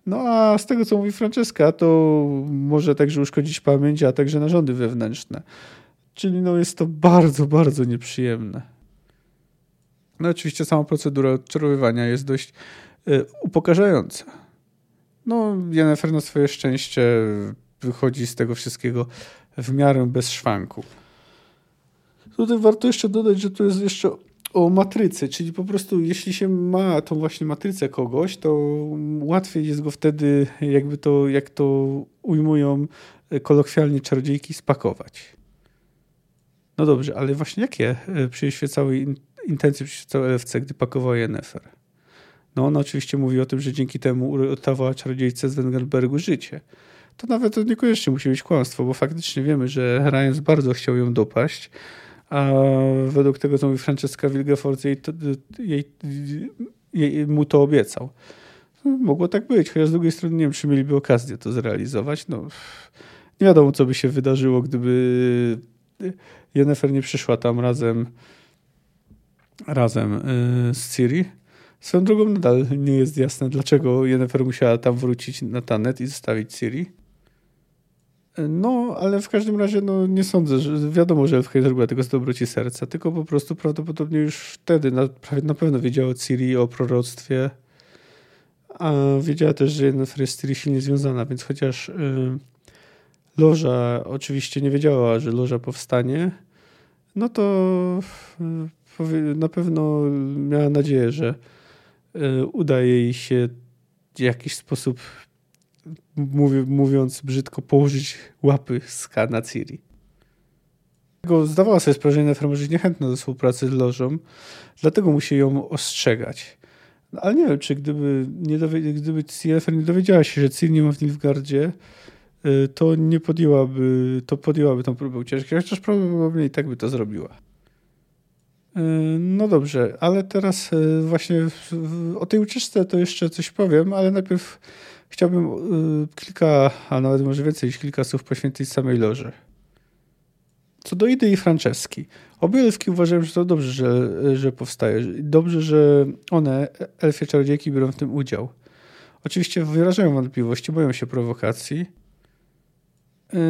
No a z tego, co mówi Franceska, to może także uszkodzić pamięć, a także narządy wewnętrzne. Czyli no jest to bardzo, bardzo nieprzyjemne. No oczywiście sama procedura odczarowywania jest dość y, upokarzająca. No, Jennifer na swoje szczęście wychodzi z tego wszystkiego w miarę bez szwanku. Tutaj warto jeszcze dodać, że tu jest jeszcze o matrycy, czyli po prostu jeśli się ma tą właśnie matrycę kogoś, to łatwiej jest go wtedy, jakby to, jak to ujmują kolokwialnie czarodziejki, spakować. No dobrze, ale właśnie jakie y, przyświecały intencje przyświecał LFC, gdy pakował Nefer. No on oczywiście mówi o tym, że dzięki temu uratowała czarodziejce z Wengerbergu życie. To nawet niekoniecznie musi być kłamstwo, bo faktycznie wiemy, że Ryans bardzo chciał ją dopaść, a według tego, co mówi Francesca Wilgefortz, jej, jej, jej, mu to obiecał. No, mogło tak być, chociaż z drugiej strony nie wiem, czy mieliby okazję to zrealizować. No, nie wiadomo, co by się wydarzyło, gdyby Jennifer nie przyszła tam razem razem y, z Ciri. Swoją drogą nadal nie jest jasne, dlaczego Yennefer musiała tam wrócić na Tanet i zostawić Ciri. No, ale w każdym razie no, nie sądzę, że wiadomo, że Elfheimer zrobiła tego z dobroci serca, tylko po prostu prawdopodobnie już wtedy na, na pewno wiedziała o Ciri, o proroctwie, a wiedziała też, że Yennefer jest z Ciri silnie związana, więc chociaż y, Loża oczywiście nie wiedziała, że Loża powstanie, no to y, na pewno miała nadzieję, że e, uda jej się w jakiś sposób, mówiąc brzydko, położyć łapy z na Ciri. Zdawała sobie sprawę, że Jennifer może niechętna do współpracy z lożą, dlatego musi ją ostrzegać. No, ale nie wiem, czy gdyby, nie gdyby Jennifer nie dowiedziała się, że Ciri nie ma w Nilfgaardzie, y, to nie podjęłaby, to podjęłaby tą próbę ucieczki, chociaż prawdopodobnie i tak by to zrobiła. Y, no dobrze, ale teraz y, właśnie o tej ucieczce to jeszcze coś powiem, ale najpierw chciałbym kilka, a nawet może więcej niż kilka słów poświęcić samej loży. Co do Idy i Franceski. Obie elfki uważają, że to dobrze, że, że powstaje. Dobrze, że one, elfie czarodziejki, biorą w tym udział. Oczywiście wyrażają wątpliwości, boją się prowokacji.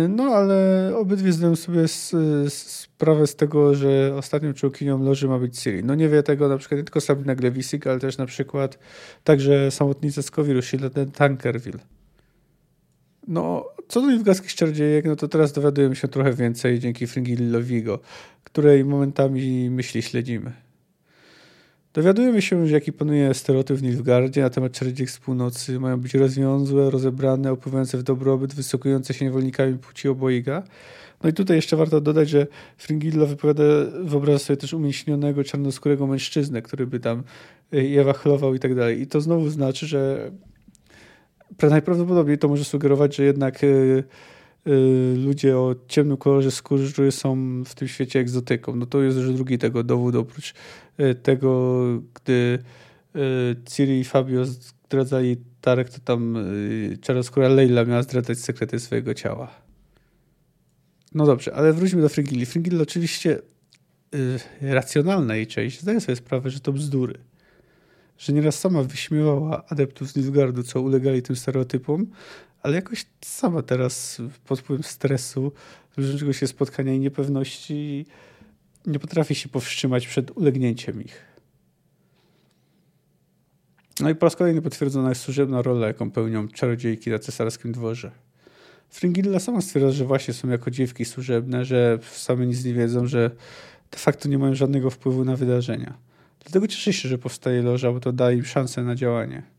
No, ale obydwie zdają sobie sprawę z tego, że ostatnią członkinią loży ma być Ciri. No nie wie tego na przykład nie tylko Sabina Glewisik, ale też na przykład także samotnica z Kowirus, czyli Tankerville. No, co do Nilfgaardskich Czarodziejek, no to teraz dowiadujemy się trochę więcej dzięki Fringillowigo, której momentami myśli śledzimy. Dowiadujemy się, że jaki panuje stereotyp w Nilfgaardzie na temat czarodziejek z północy. Mają być rozwiązłe, rozebrane, opływające w dobrobyt, wysokujące się niewolnikami płci obojga. No i tutaj jeszcze warto dodać, że Fringillo wypowiada, wyobraża sobie też umięśnionego, czarnoskórego mężczyznę, który by tam je wachlował i tak dalej. I to znowu znaczy, że najprawdopodobniej to może sugerować, że jednak y, ludzie o ciemnym kolorze skóry są w tym świecie egzotyką. No to jest już drugi tego dowód, oprócz y, tego, gdy Ciri i Fabio zdradzali Tarek, to tam czarnoskóra Leila miała zdradzać sekrety swojego ciała. No dobrze, ale wróćmy do Fringilli. Fringilli oczywiście racjonalna jej część zdaje sobie sprawę, że to bzdury że nieraz sama wyśmiewała adeptów z Nilfgaardu, co ulegali tym stereotypom, ale jakoś sama teraz pod wpływem stresu, zbliżającego się spotkania i niepewności nie potrafi się powstrzymać przed ulegnięciem ich. No i po raz kolejny potwierdzona jest służebna rola, jaką pełnią czarodziejki na cesarskim dworze. Fringilla sama stwierdza, że właśnie są jako dziewki służebne, że same nic nie wiedzą, że de facto nie mają żadnego wpływu na wydarzenia. Dlatego cieszę się, że powstaje loża, bo to daje im szansę na działanie.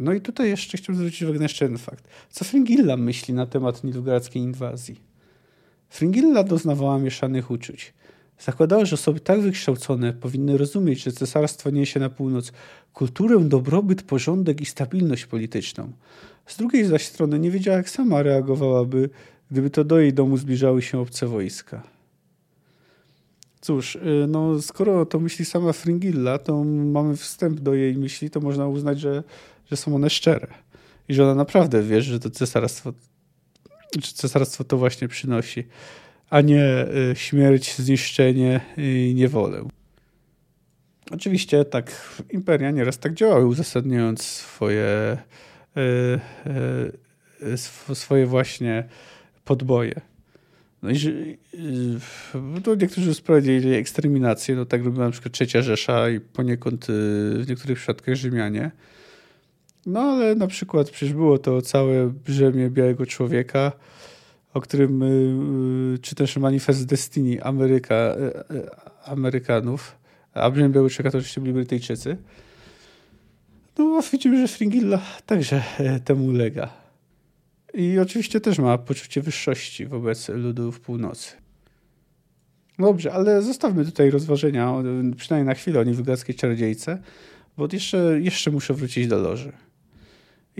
No i tutaj jeszcze chciałbym zwrócić uwagę na jeszcze jeden fakt. Co Fringilla myśli na temat nilfgaardzkiej inwazji? Fringilla doznawała mieszanych uczuć. Zakładała, że osoby tak wykształcone powinny rozumieć, że cesarstwo niesie na północ kulturę, dobrobyt, porządek i stabilność polityczną. Z drugiej zaś strony nie wiedziała, jak sama reagowałaby, gdyby to do jej domu zbliżały się obce wojska. Cóż, y, no skoro to myśli sama Fringilla, to mamy wstęp do jej myśli, to można uznać, że, że są one szczere. I że ona naprawdę wie, że to cesarstwo, że cesarstwo to właśnie przynosi, a nie y, śmierć, zniszczenie i niewolę. Oczywiście tak imperia nieraz tak działały, uzasadniając swoje, y, swoje właśnie podboje. No i że, y, to niektórzy sprowadzili eksterminację, no tak robiła na przykład Trzecia Rzesza i poniekąd y, w niektórych przypadkach Rzymianie. No ale na przykład przecież było to całe brzemię białego człowieka, o którym y, czy też manifest Destiny Ameryka, Amerykanów, a brzemię białego człowieka to oczywiście byli Brytyjczycy. No widzimy, że Fringilla także temu ulega. I oczywiście też ma poczucie wyższości wobec ludów północy. Dobrze, ale zostawmy tutaj rozważenia, przynajmniej na chwilę o niewygadzkiej czarodziejce, bo jeszcze, jeszcze muszę wrócić do loży.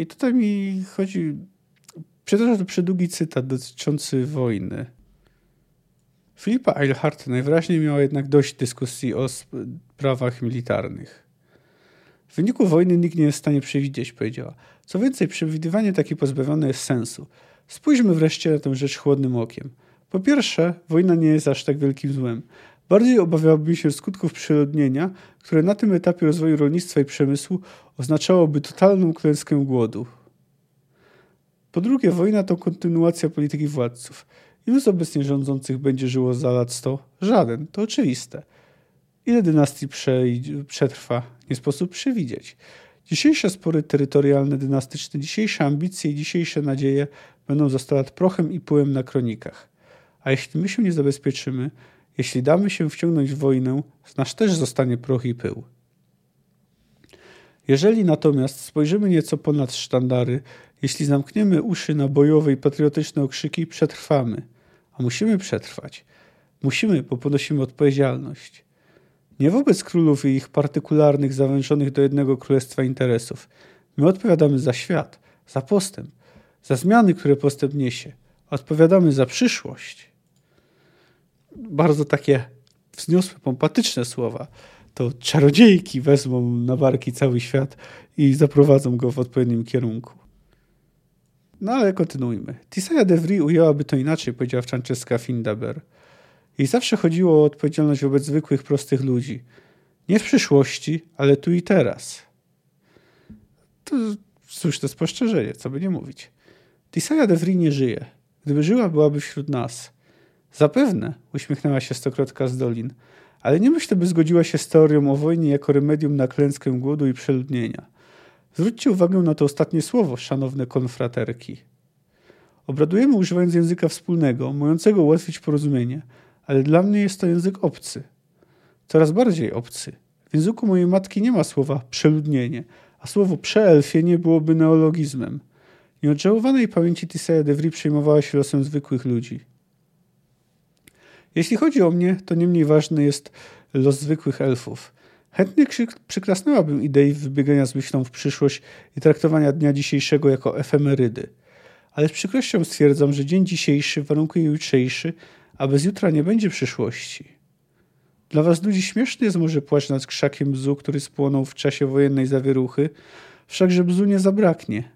I tutaj mi chodzi... Przytoczę przedługi cytat dotyczący wojny. Filipa Eilhart najwyraźniej miała jednak dość dyskusji o sprawach militarnych. W wyniku wojny nikt nie jest w stanie przewidzieć, powiedziała. Co więcej, przewidywanie takie pozbawione jest sensu. Spójrzmy wreszcie na tę rzecz chłodnym okiem. Po pierwsze, wojna nie jest aż tak wielkim złem. Bardziej obawiałbym się skutków przeludnienia, które na tym etapie rozwoju rolnictwa i przemysłu oznaczałoby totalną klęskę głodu. Po drugie, wojna to kontynuacja polityki władców. Ilu z obecnie rządzących będzie żyło za lat 100? Żaden, to oczywiste. Ile dynastii przetrwa, nie sposób przewidzieć. Dzisiejsze spory terytorialne, dynastyczne, dzisiejsze ambicje i dzisiejsze nadzieje będą za 100 lat prochem i pyłem na kronikach. A jeśli my się nie zabezpieczymy, jeśli damy się wciągnąć w wojnę, z nas też zostanie proch i pył. Jeżeli natomiast spojrzymy nieco ponad sztandary, jeśli zamkniemy uszy na bojowe i patriotyczne okrzyki, przetrwamy. a musimy przetrwać. Musimy, bo ponosimy odpowiedzialność. Nie wobec królów i ich partykularnych, zawężonych do jednego królestwa interesów. My odpowiadamy za świat, za postęp, za zmiany, które postęp niesie. Odpowiadamy za przyszłość. Bardzo takie wzniosłe, pompatyczne słowa. To czarodziejki wezmą na barki cały świat i zaprowadzą go w odpowiednim kierunku. No ale kontynuujmy. Tisaya de Vries ujęłaby to inaczej, powiedziała Francesca Findaber. Jej zawsze chodziło o odpowiedzialność wobec zwykłych, prostych ludzi. Nie w przyszłości, ale tu i teraz. To, to spostrzeżenie, co by nie mówić. Tisaya de Vries nie żyje. Gdyby żyła, byłaby wśród nas. Zapewne, uśmiechnęła się stokrotka z dolin, ale nie myślę, by zgodziła się z teorią o wojnie jako remedium na klęskę głodu i przeludnienia. Zwróćcie uwagę na to ostatnie słowo, szanowne konfraterki. Obradujemy używając języka wspólnego, mającego ułatwić porozumienie, ale dla mnie jest to język obcy. Coraz bardziej obcy. W języku mojej matki nie ma słowa przeludnienie, a słowo przeelfie nie byłoby neologizmem. Nieodżałowanej pamięci Tisaya de Vries przejmowała się losem zwykłych ludzi. Jeśli chodzi o mnie, to nie mniej ważny jest los zwykłych elfów. Chętnie przyklasnęłabym idei wybiegania z myślą w przyszłość i traktowania dnia dzisiejszego jako efemerydy. Ale z przykrością stwierdzam, że dzień dzisiejszy warunkuje jutrzejszy, a bez jutra nie będzie przyszłości. Dla was ludzi śmieszny jest może płacz nad krzakiem bzu, który spłonął w czasie wojennej zawieruchy, wszakże bzu nie zabraknie.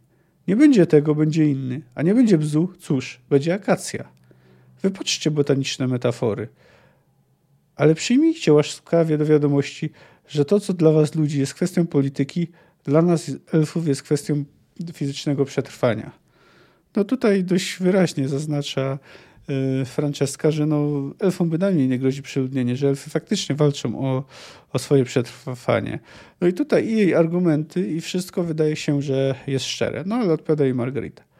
Nie będzie tego, będzie inny, a nie będzie bzu, cóż, będzie akacja. Wypatrzcie botaniczne metafory. Ale przyjmijcie łaskawie do wiadomości, że to, co dla was ludzi jest kwestią polityki, dla nas elfów jest kwestią fizycznego przetrwania. No tutaj dość wyraźnie zaznacza y, Franceska, że no, elfom bynajmniej nie grozi przeludnienie, że elfy faktycznie walczą o, o swoje przetrwanie. No i tutaj i jej argumenty i wszystko wydaje się, że jest szczere. No ale odpowiada jej Margarita.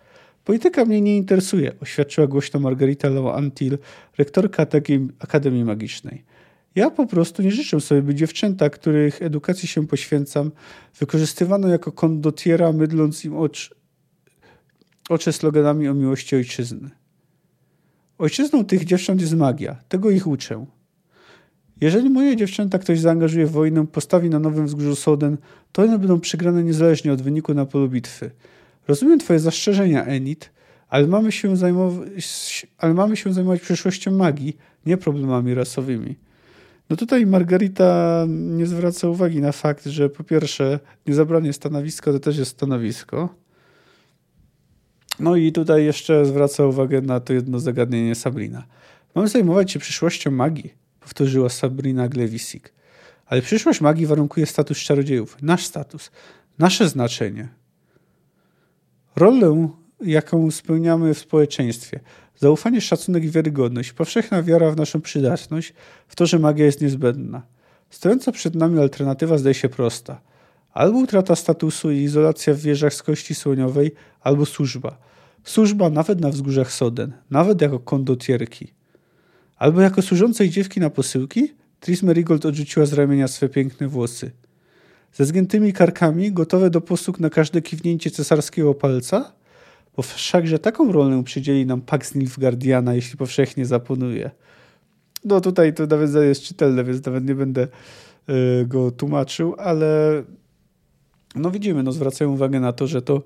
Polityka mnie nie interesuje, oświadczyła głośno Margarita Low-Antil, rektorka Akademii Magicznej. Ja po prostu nie życzę sobie, by dziewczęta, których edukacji się poświęcam, wykorzystywano jako kondotiera, mydląc im oczy sloganami o miłości ojczyzny. Ojczyzną tych dziewcząt jest magia. Tego ich uczę. Jeżeli moje dziewczęta ktoś zaangażuje w wojnę, postawi na nowym wzgórzu Soden, to one będą przegrane niezależnie od wyniku na polu bitwy. Rozumiem twoje zastrzeżenia, Enid, ale mamy się zajmować, ale mamy się zajmować przyszłością magii, nie problemami rasowymi. No tutaj Margarita nie zwraca uwagi na fakt, że po pierwsze niezabranie stanowiska to też jest stanowisko. No i tutaj jeszcze zwraca uwagę na to jedno zagadnienie Sabrina. Mamy zajmować się przyszłością magii, powtórzyła Sabrina Glewisik. Ale przyszłość magii warunkuje status czarodziejów. Nasz status, nasze znaczenie. Rolę, jaką spełniamy w społeczeństwie – Zaufanie, szacunek i wiarygodność, powszechna wiara w naszą przydatność, w to, że magia jest niezbędna. Stojąca przed nami alternatywa zdaje się prosta. Albo utrata statusu i izolacja w wieżach z kości słoniowej, albo służba. Służba nawet na wzgórzach Soden, nawet jako kondotierki. Albo jako służącej dziewki na posyłki? Tris Merigold odrzuciła z ramienia swe piękne włosy. Ze zgiętymi karkami, gotowe do posług na każde kiwnięcie cesarskiego palca? bo wszakże taką rolę przydzieli nam Pax Nilfgaardiana, jeśli powszechnie zaponuje. No tutaj to nawet jest czytelne, więc nawet nie będę y, go tłumaczył, ale no widzimy, no zwracają uwagę na to, że to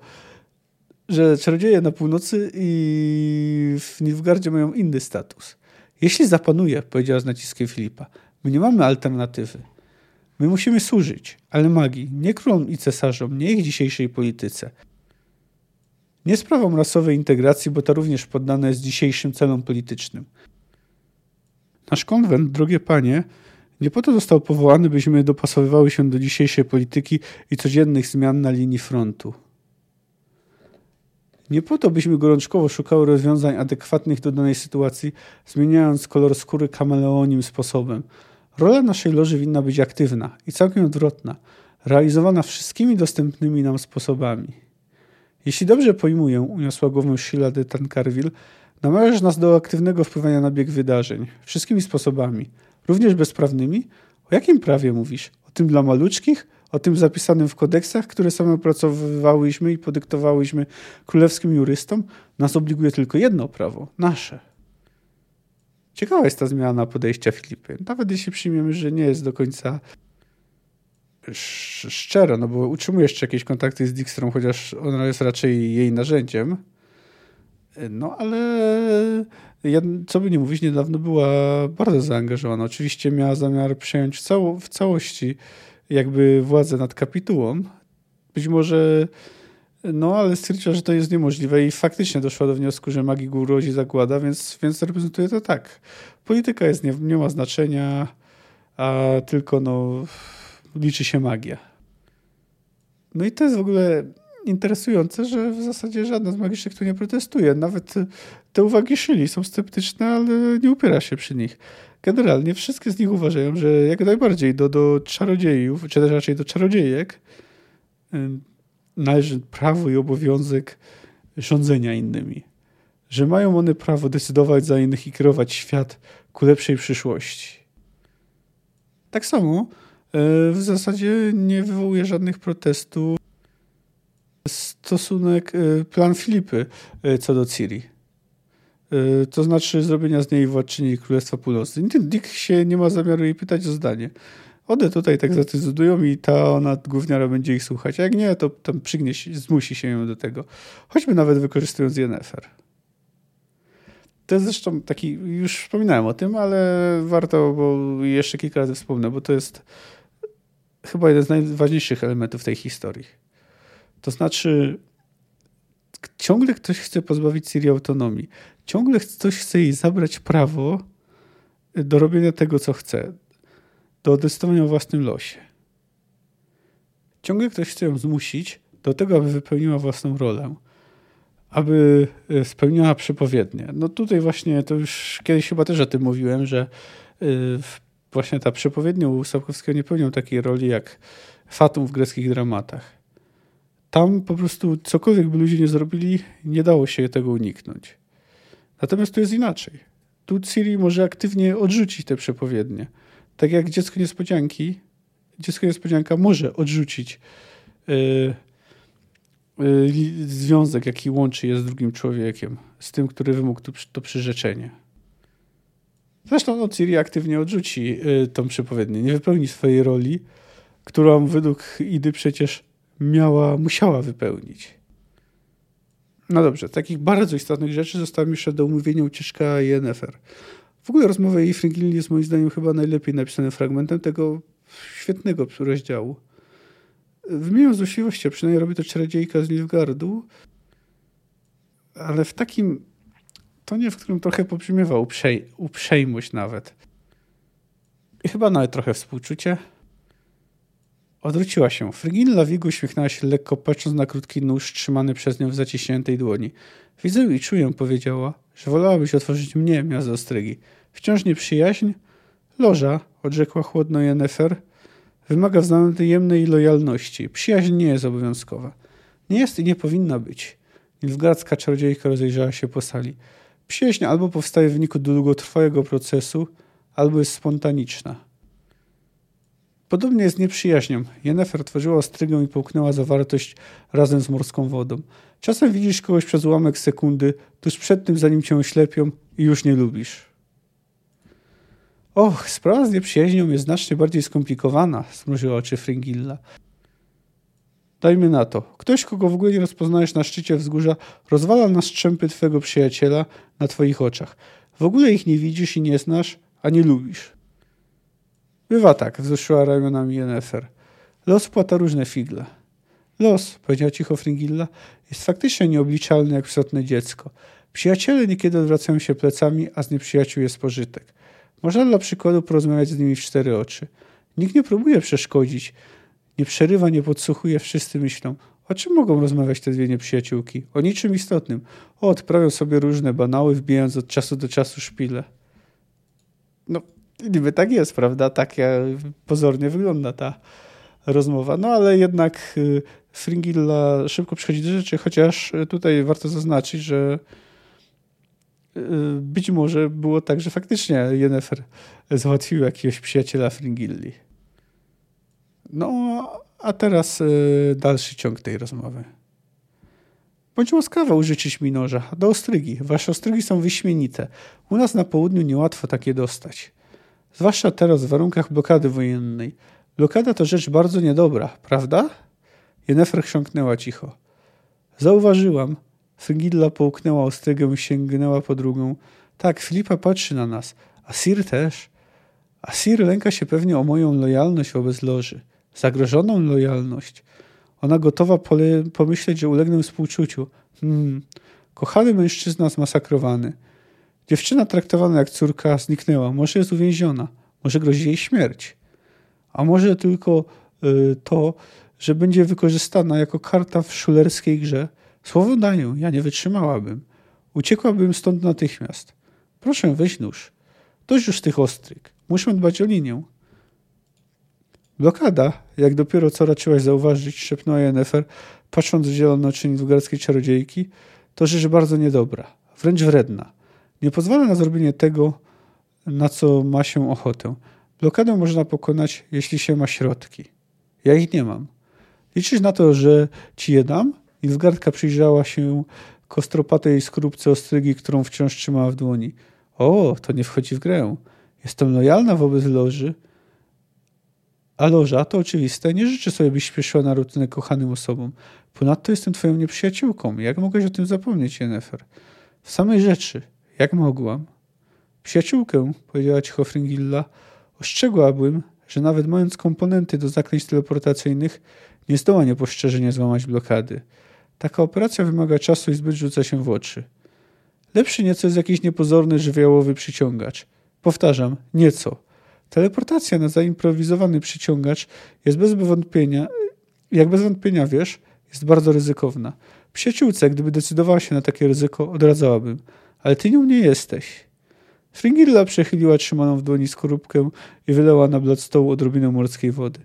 że czarodzieje na północy i w Nilfgaardzie mają inny status. Jeśli zapanuje, powiedziała z naciskiem Filipa, my nie mamy alternatywy. My musimy służyć, ale magii, nie królom i cesarzom, nie ich dzisiejszej polityce. Nie sprawą rasowej integracji, bo ta również poddana jest dzisiejszym celom politycznym. Nasz konwent, drogie panie, nie po to został powołany, byśmy dopasowywały się do dzisiejszej polityki i codziennych zmian na linii frontu. Nie po to, byśmy gorączkowo szukały rozwiązań adekwatnych do danej sytuacji, zmieniając kolor skóry kameleonim sposobem. Rola naszej loży winna być aktywna i całkiem odwrotna, realizowana wszystkimi dostępnymi nam sposobami. Jeśli dobrze pojmuję, uniosła głową Sheila de Tancarville, namawiasz nas do aktywnego wpływania na bieg wydarzeń. Wszystkimi sposobami. Również bezprawnymi? O jakim prawie mówisz? O tym dla maluczkich? O tym zapisanym w kodeksach, które same opracowywałyśmy i podyktowałyśmy królewskim jurystom? Nas obliguje tylko jedno prawo. Nasze. Ciekawa jest ta zmiana podejścia Filipy. Nawet jeśli przyjmiemy, że nie jest do końca szczera, no bo utrzymuje jeszcze jakieś kontakty z Dijkstrą, chociaż ona jest raczej jej narzędziem. No ale ja, co by nie mówić, niedawno była bardzo zaangażowana. Oczywiście miała zamiar przejąć cało, w całości jakby władzę nad kapitułą. Być może no, ale stwierdziła, że to jest niemożliwe i faktycznie doszła do wniosku, że magii urodzi zagłada, więc, więc reprezentuje to tak. Polityka jest, nie, nie ma znaczenia, a tylko no, liczy się magia. No i to jest w ogóle interesujące, że w zasadzie żadna z magicznych tu nie protestuje. Nawet te uwagi szyli są sceptyczne, ale nie upiera się przy nich. Generalnie wszystkie z nich uważają, że jak najbardziej do, do czarodziejów, czy też raczej do czarodziejek, należy prawo i obowiązek rządzenia innymi. Że mają one prawo decydować za innych i kierować świat ku lepszej przyszłości. Tak samo e, w zasadzie nie wywołuje żadnych protestów stosunek, e, plan Filipy e, co do Ciri. To znaczy zrobienia z niej władczyni Królestwa Północnej. Nikt się nie ma zamiaru jej pytać o zdanie one tutaj tak zadecydują i ta ona gówniara będzie ich słuchać. A jak nie, to tam przygnieś, zmusi się ją do tego. Choćby nawet wykorzystując Yennefer. To jest zresztą taki, już wspominałem o tym, ale warto, bo jeszcze kilka razy wspomnę, bo to jest chyba jeden z najważniejszych elementów tej historii. To znaczy, ciągle ktoś chce pozbawić Syrii autonomii. Ciągle ktoś chce jej zabrać prawo do robienia tego, co chce do decydowania o własnym losie. Ciągle ktoś chce ją zmusić do tego, aby wypełniła własną rolę, aby e, spełniała przepowiednie. No tutaj właśnie, to już kiedyś chyba też o tym mówiłem, że e, właśnie ta przepowiednia u Sapkowskiego nie pełnią takiej roli jak Fatum w greckich dramatach. Tam po prostu cokolwiek by ludzie nie zrobili, nie dało się tego uniknąć. Natomiast tu jest inaczej. Tu Ciri może aktywnie odrzucić te przepowiednie tak jak dziecko niespodzianki, dziecko niespodzianka może odrzucić yy, yy, związek, jaki łączy je z drugim człowiekiem, z tym, który wymógł to, to przyrzeczenie. Zresztą no, Ciri aktywnie odrzuci yy, tą przepowiednię, nie wypełni swojej roli, którą według Idy przecież miała, musiała wypełnić. No dobrze, takich bardzo istotnych rzeczy zostało jeszcze do omówienia ucieczka Yennefer. W ogóle rozmowa jej Fringilli jest moim zdaniem chyba najlepiej napisanym fragmentem tego świetnego rozdziału. Wymieniam złośliwości, a przynajmniej robi to czarodziejka z Nilfgaardu, ale w takim tonie, w którym trochę pobrzmiewa uprzej uprzejmość nawet. I chyba nawet trochę współczucie. Odwróciła się. Frigilla Wigu uśmiechnęła się lekko, patrząc na krótki nóż trzymany przez nią w zaciśniętej dłoni. Widzę i czuję, powiedziała, że wolałabyś otworzyć mnie, miasto ostrygi. Wciąż nieprzyjaźń? Loża, odrzekła chłodno Jennefer, wymaga wzajemnej lojalności. Przyjaźń nie jest obowiązkowa. Nie jest i nie powinna być. Nilfgaardzka czarodziejka rozejrzała się po sali. Przyjaźń albo powstaje w wyniku długotrwałego procesu, albo jest spontaniczna. Podobnie jest nieprzyjaźnią. Jennefer tworzyła ostrygę i połknęła zawartość razem z morską wodą. Czasem widzisz kogoś przez ułamek sekundy, tuż przed tym, zanim cię oślepią i już nie lubisz. Och, sprawa z nieprzyjaźnią jest znacznie bardziej skomplikowana, zmrużyła oczy Fringilla. Dajmy na to. Ktoś, kogo w ogóle nie rozpoznajesz na szczycie wzgórza, rozwala na strzępy twojego przyjaciela na twoich oczach. W ogóle ich nie widzisz i nie znasz, a nie lubisz. Bywa tak, wzruszyła ramionami Yennefer. Los płata różne figle. Los, powiedziała cicho Fringilla, jest faktycznie nieobliczalny jak istotne dziecko. Przyjaciele niekiedy odwracają się plecami, a z nieprzyjaciół jest pożytek. Można dla przykładu porozmawiać z nimi w cztery oczy. Nikt nie próbuje przeszkodzić, nie przerywa, nie podsłuchuje, wszyscy myślą, o czym mogą rozmawiać te dwie nieprzyjaciółki? O niczym istotnym. O, odprawią sobie różne banały, wbijając od czasu do czasu szpile. No, niby tak jest, prawda? Tak pozornie wygląda ta rozmowa. No, ale jednak y, Fringilla szybko przychodzi do rzeczy, chociaż tutaj warto zaznaczyć, że Y, być może było tak, że faktycznie Yennefer załatwił jakiegoś przyjaciela Fringilli. No, a teraz dalszy ciąg tej rozmowy. Bądź łaskawa użyczyć mi noża. Do ostrygi. Wasze ostrygi są wyśmienite. U nas na południu niełatwo takie dostać. Zwłaszcza teraz w warunkach blokady wojennej. Blokada to rzecz bardzo niedobra, prawda? Jennefer chrząknęła cicho. Zauważyłam. Frigilla połknęła ostrygę i sięgnęła po drugą. Tak, Filipa patrzy na nas. A Sir też. A Sir lęka się pewnie o moją lojalność wobec Loży. Zagrożoną lojalność. Ona gotowa pomyśleć, że ulegnę współczuciu. Hmm. Kochany mężczyzna zmasakrowany. Dziewczyna traktowana jak córka zniknęła. Może jest uwięziona. Może grozi jej śmierć. A może tylko y, to, że będzie wykorzystana jako karta w szulerskiej grze. Słowo daję, ja nie wytrzymałabym. Uciekłabym stąd natychmiast. Proszę, weź nóż. Dość już tych ostryg. Muszę dbać o linię. Blokada, jak dopiero co raczyłaś zauważyć, szepnęła Jennefer, patrząc w zielone oczy nilfgaardzkiej czarodziejki, to rzecz bardzo niedobra, wręcz wredna. Nie pozwala na zrobienie tego, na co ma się ochotę. Blokadę można pokonać, jeśli się ma środki. Ja ich nie mam. Liczysz na to, że ci je dam? Nilfgaardka przyjrzała się kostropatej skorupce ostrygi, którą wciąż trzymała w dłoni. O, to nie wchodzi w grę. Jestem lojalna wobec loży, a loża, to oczywiste, nie życzę sobie, byś śpieszyła na rutynę kochanym osobom. Ponadto jestem twoją nieprzyjaciółką. Jak mogłeś o tym zapomnieć, Jennefer? W samej rzeczy. Jak mogłam? Przyjaciółkę, powiedziała cicho Fringilla, ostrzegłabym, że nawet mając komponenty do zaklęć teleportacyjnych, nie zdoła niepostrzeżenie złamać blokady. Taka operacja wymaga czasu i zbyt rzuca się w oczy. Lepszy nieco jest jakiś niepozorny, żywiołowy przyciągacz. Powtarzam, nieco. Teleportacja na zaimprowizowany przyciągacz jest bez wątpienia, jak bez wątpienia wiesz, jest bardzo ryzykowna. Przyjaciółce, gdyby decydowała się na takie ryzyko, odradzałabym. Ale ty nią nie jesteś. Fringilla przechyliła trzymaną w dłoni skorupkę i wylała na blat stołu odrobinę morskiej wody.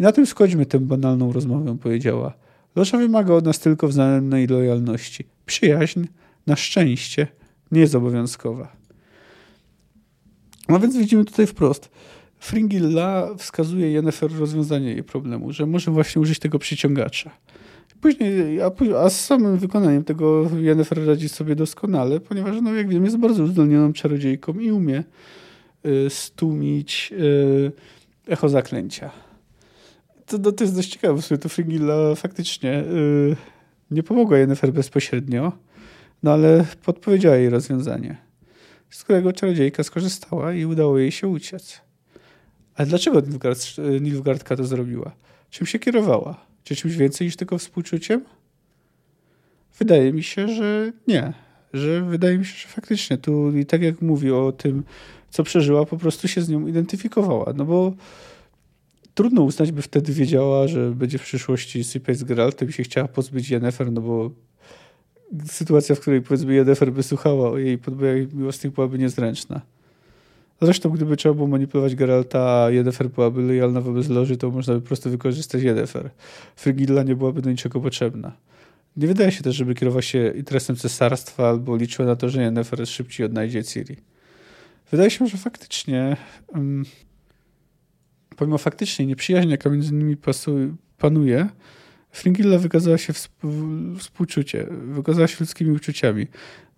I na tym skończmy tę banalną rozmowę, powiedziała. Losza wymaga od nas tylko wzajemnej lojalności. Przyjaźń, na szczęście, nie jest obowiązkowa. No więc widzimy tutaj wprost. Fringilla wskazuje Jennifer rozwiązanie jej problemu, że może właśnie użyć tego przyciągacza. Później, a, a, z samym wykonaniem tego Jennifer radzi sobie doskonale, ponieważ, no, jak wiem, jest bardzo uzdolnioną czarodziejką i umie y, y, echo zaklęcia. To, to, to jest dość ciekawe, w to Fringilla faktycznie y, nie pomogła Jennifer bezpośrednio, no ale podpowiedziała jej rozwiązanie z którego czarodziejka skorzystała i udało jej się uciec. Ale dlaczego Nilfgaard, Nilfgaardka to zrobiła? Czym się kierowała? Czy czymś więcej niż tylko współczuciem? Wydaje mi się, że nie. Że wydaje mi się, że faktycznie tu i tak jak mówi o tym, co przeżyła, po prostu się z nią identyfikowała. No bo trudno uznać, by wtedy wiedziała, że będzie w przyszłości sypiać z Geraltem i się chciała pozbyć Yennefer, no bo sytuacja, w której powiedzmy Jennifer by słuchała o jej podbojach miłosnych byłaby niezręczna. Zresztą, gdyby trzeba było manipulować Geralta, a Jennifer byłaby lojalna wobec Loży, to można by po prostu wykorzystać Jennifer. Frigilla nie byłaby do niczego potrzebna. Nie wydaje się też, żeby kierował się interesem cesarstwa albo liczyła na to, że Jennifer szybciej odnajdzie Ciri. Wydaje się, że faktycznie um, pomimo faktycznie nieprzyjaźni, jaka między nimi panuje, Fringilla wykazała się współczucie, wykazała się ludzkimi uczuciami.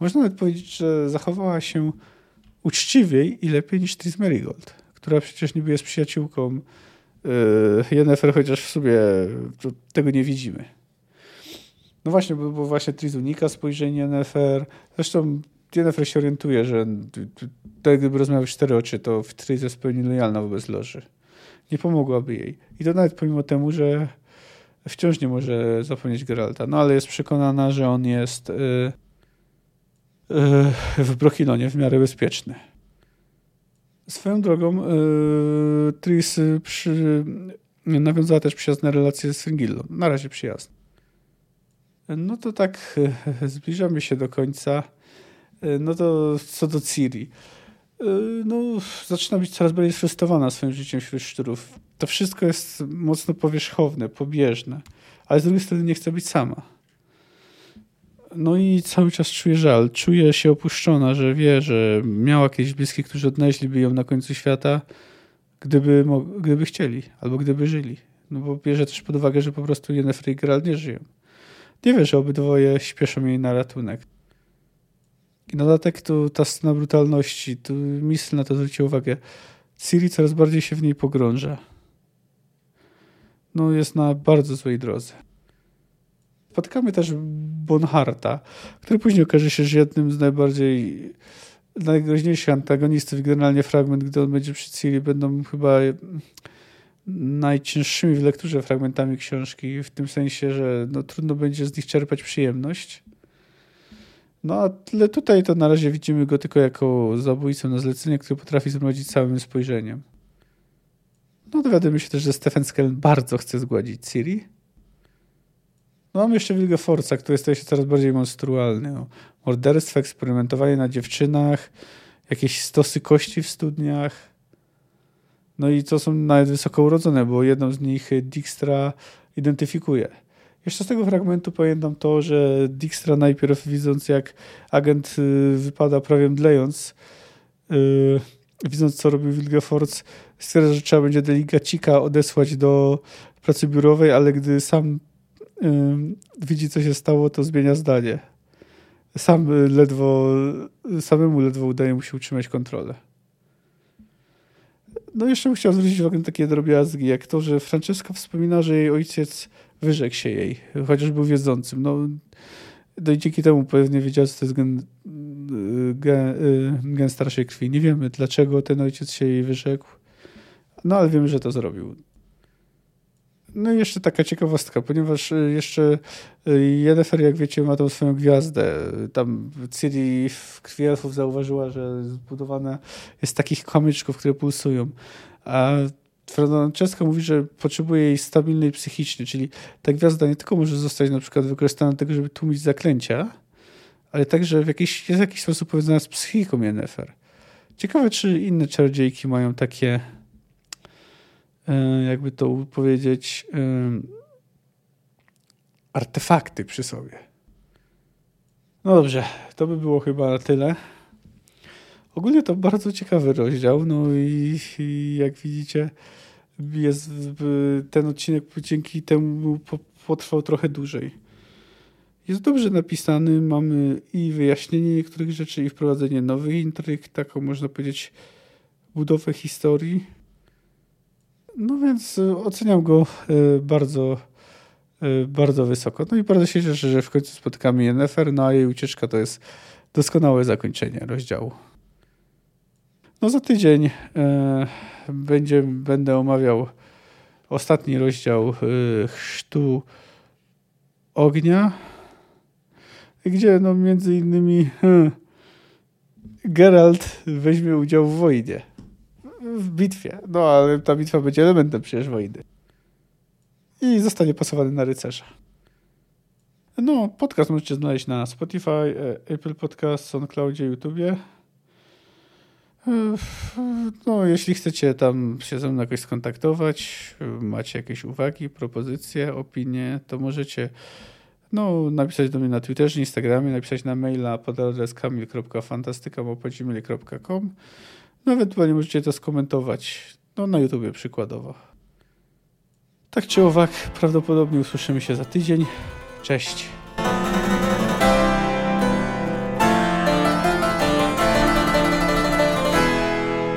Można nawet powiedzieć, że zachowała się uczciwiej i lepiej niż Tris Merigold, która przecież niby jest przyjaciółką yy, Yennefer, chociaż w sobie tego nie widzimy. No właśnie, bo, bo właśnie Tris unika spojrzenia Yennefer. Zresztą Yennefer się orientuje, że tak gdyby rozmawiał cztery oczy, to Tris jest pełni lojalna wobec Loży. Nie pomogłaby jej. I to nawet pomimo temu, że wciąż nie może zapomnieć Geralta. No ale jest przekonana, że on jest yy, w Brokilonie w miarę bezpieczny. Swoją drogą yy, Tris przy, nawiązała też przyjazne relacje z Fringillą. Na razie przyjazne. No to tak zbliżamy się do końca. No to co do Ciri. No, zaczyna być coraz bardziej sfrustrowana swoim życiem wśród szczurów to wszystko jest mocno powierzchowne, pobieżne, ale z drugiej strony nie chce być sama. No i cały czas czuje żal, czuje się opuszczona, że wie, że miała jakieś bliskich, którzy odnaleźliby ją na końcu świata, gdyby, gdyby chcieli, albo gdyby żyli. No bo bierze też pod uwagę, że po prostu Yennefer i Geralt nie żyją. nie wie, że obydwoje śpieszą jej na ratunek. I na dodatek tu ta scena brutalności, tu Misl na to zwrócił uwagę. Ciri coraz bardziej się w niej pogrąża. No, jest na bardzo złej drodze. Spotkamy też Bonharta, który później okaże się, że jednym z najbardziej najgroźniejszych antagonistów. Generalnie fragment, gdy on będzie przy Ciri, będą chyba najcięższymi w lekturze fragmentami książki, w tym sensie, że no, trudno będzie z nich czerpać przyjemność. No, ale tutaj to na razie widzimy go tylko jako zabójcę na zlecenie, który potrafi zmrozić całym spojrzeniem. No, dowiadujemy się też, że Stephen Skellen bardzo chce zgładzić Ciri. No, mamy jeszcze Wilgefortza, który staje się coraz bardziej monstrualny. No, morderstwo, eksperymentowanie na dziewczynach, jakieś stosy kości w studniach. No i to są nawet wysoko urodzone, bo jedną z nich Dijkstra identyfikuje. Jeszcze z tego fragmentu pamiętam to, że Dijkstra najpierw widząc jak agent y, wypada prawie mdlejąc, yy, widząc co robił Wilgefortz, stwierdza, że trzeba będzie deligacika odesłać do pracy biurowej, ale gdy sam widzi co się stało, to zmienia zdanie. Sam ledwo, samemu ledwo udaje mu się utrzymać kontrolę. No jeszcze bym chciał zwrócić uwagę na takie drobiazgi, jak to, że Francesca wspomina, że jej ojciec wyrzekł się jej, chociaż był wiedzącym. No, no i dzięki temu pewnie wiedział, że to jest gen, gen, gen starszej krwi. Nie wiemy, dlaczego ten ojciec się jej wyrzekł, no ale wiemy, że to zrobił. No i jeszcze taka ciekawostka, ponieważ jeszcze Yennefer, jak wiecie, ma tą swoją gwiazdę. Tam Ciri w Krwi Elfów zauważyła, że zbudowana jest takich kamyczków, które pulsują. A Franceska mówi, że potrzebuje jej stabilnej psychicznie, czyli ta gwiazda nie tylko może zostać na przykład wykorzystana do tego, żeby tłumić zaklęcia, ale także w jakiś, jest w jakiś sposób powiązana z psychiką Yennefer. Ciekawe, czy inne czarodziejki mają takie jakby to powiedzieć e, artefakty przy sobie. No dobrze, to by było chyba tyle. Ogólnie to bardzo ciekawy rozdział, no i, i jak widzicie, jest ten odcinek dzięki temu potrwał trochę dłużej. Jest dobrze napisany, mamy i wyjaśnienie niektórych rzeczy, i wprowadzenie nowych intryg, taką można powiedzieć budowę historii. No więc e, oceniam go e, bardzo, e, bardzo wysoko. No i bardzo się cieszę, że w końcu spotykamy Yennefer, no a jej ucieczka to jest doskonałe zakończenie rozdziału. No za tydzień będzie, będę omawiał ostatni rozdział Chrztu Ognia, gdzie no między innymi Geralt weźmie udział w wojnie. W bitwie. No ale ta bitwa będzie elementem przecież wojny. I zostanie pasowany na rycerza. No, podcast możecie znaleźć na Spotify, e, Apple Podcast, SoundCloudzie, YouTubie. No, jeśli chcecie tam się ze mną jakoś skontaktować, macie jakieś uwagi, propozycje, opinie, to możecie no, napisać do mnie na Twitterze, Instagramie, napisać na maila pod adres kamil.fantastyka.com no, ewentualnie możecie to skomentować no, na YouTubie przykładowo. Tak czy owak, prawdopodobnie usłyszymy się za tydzień. Cześć.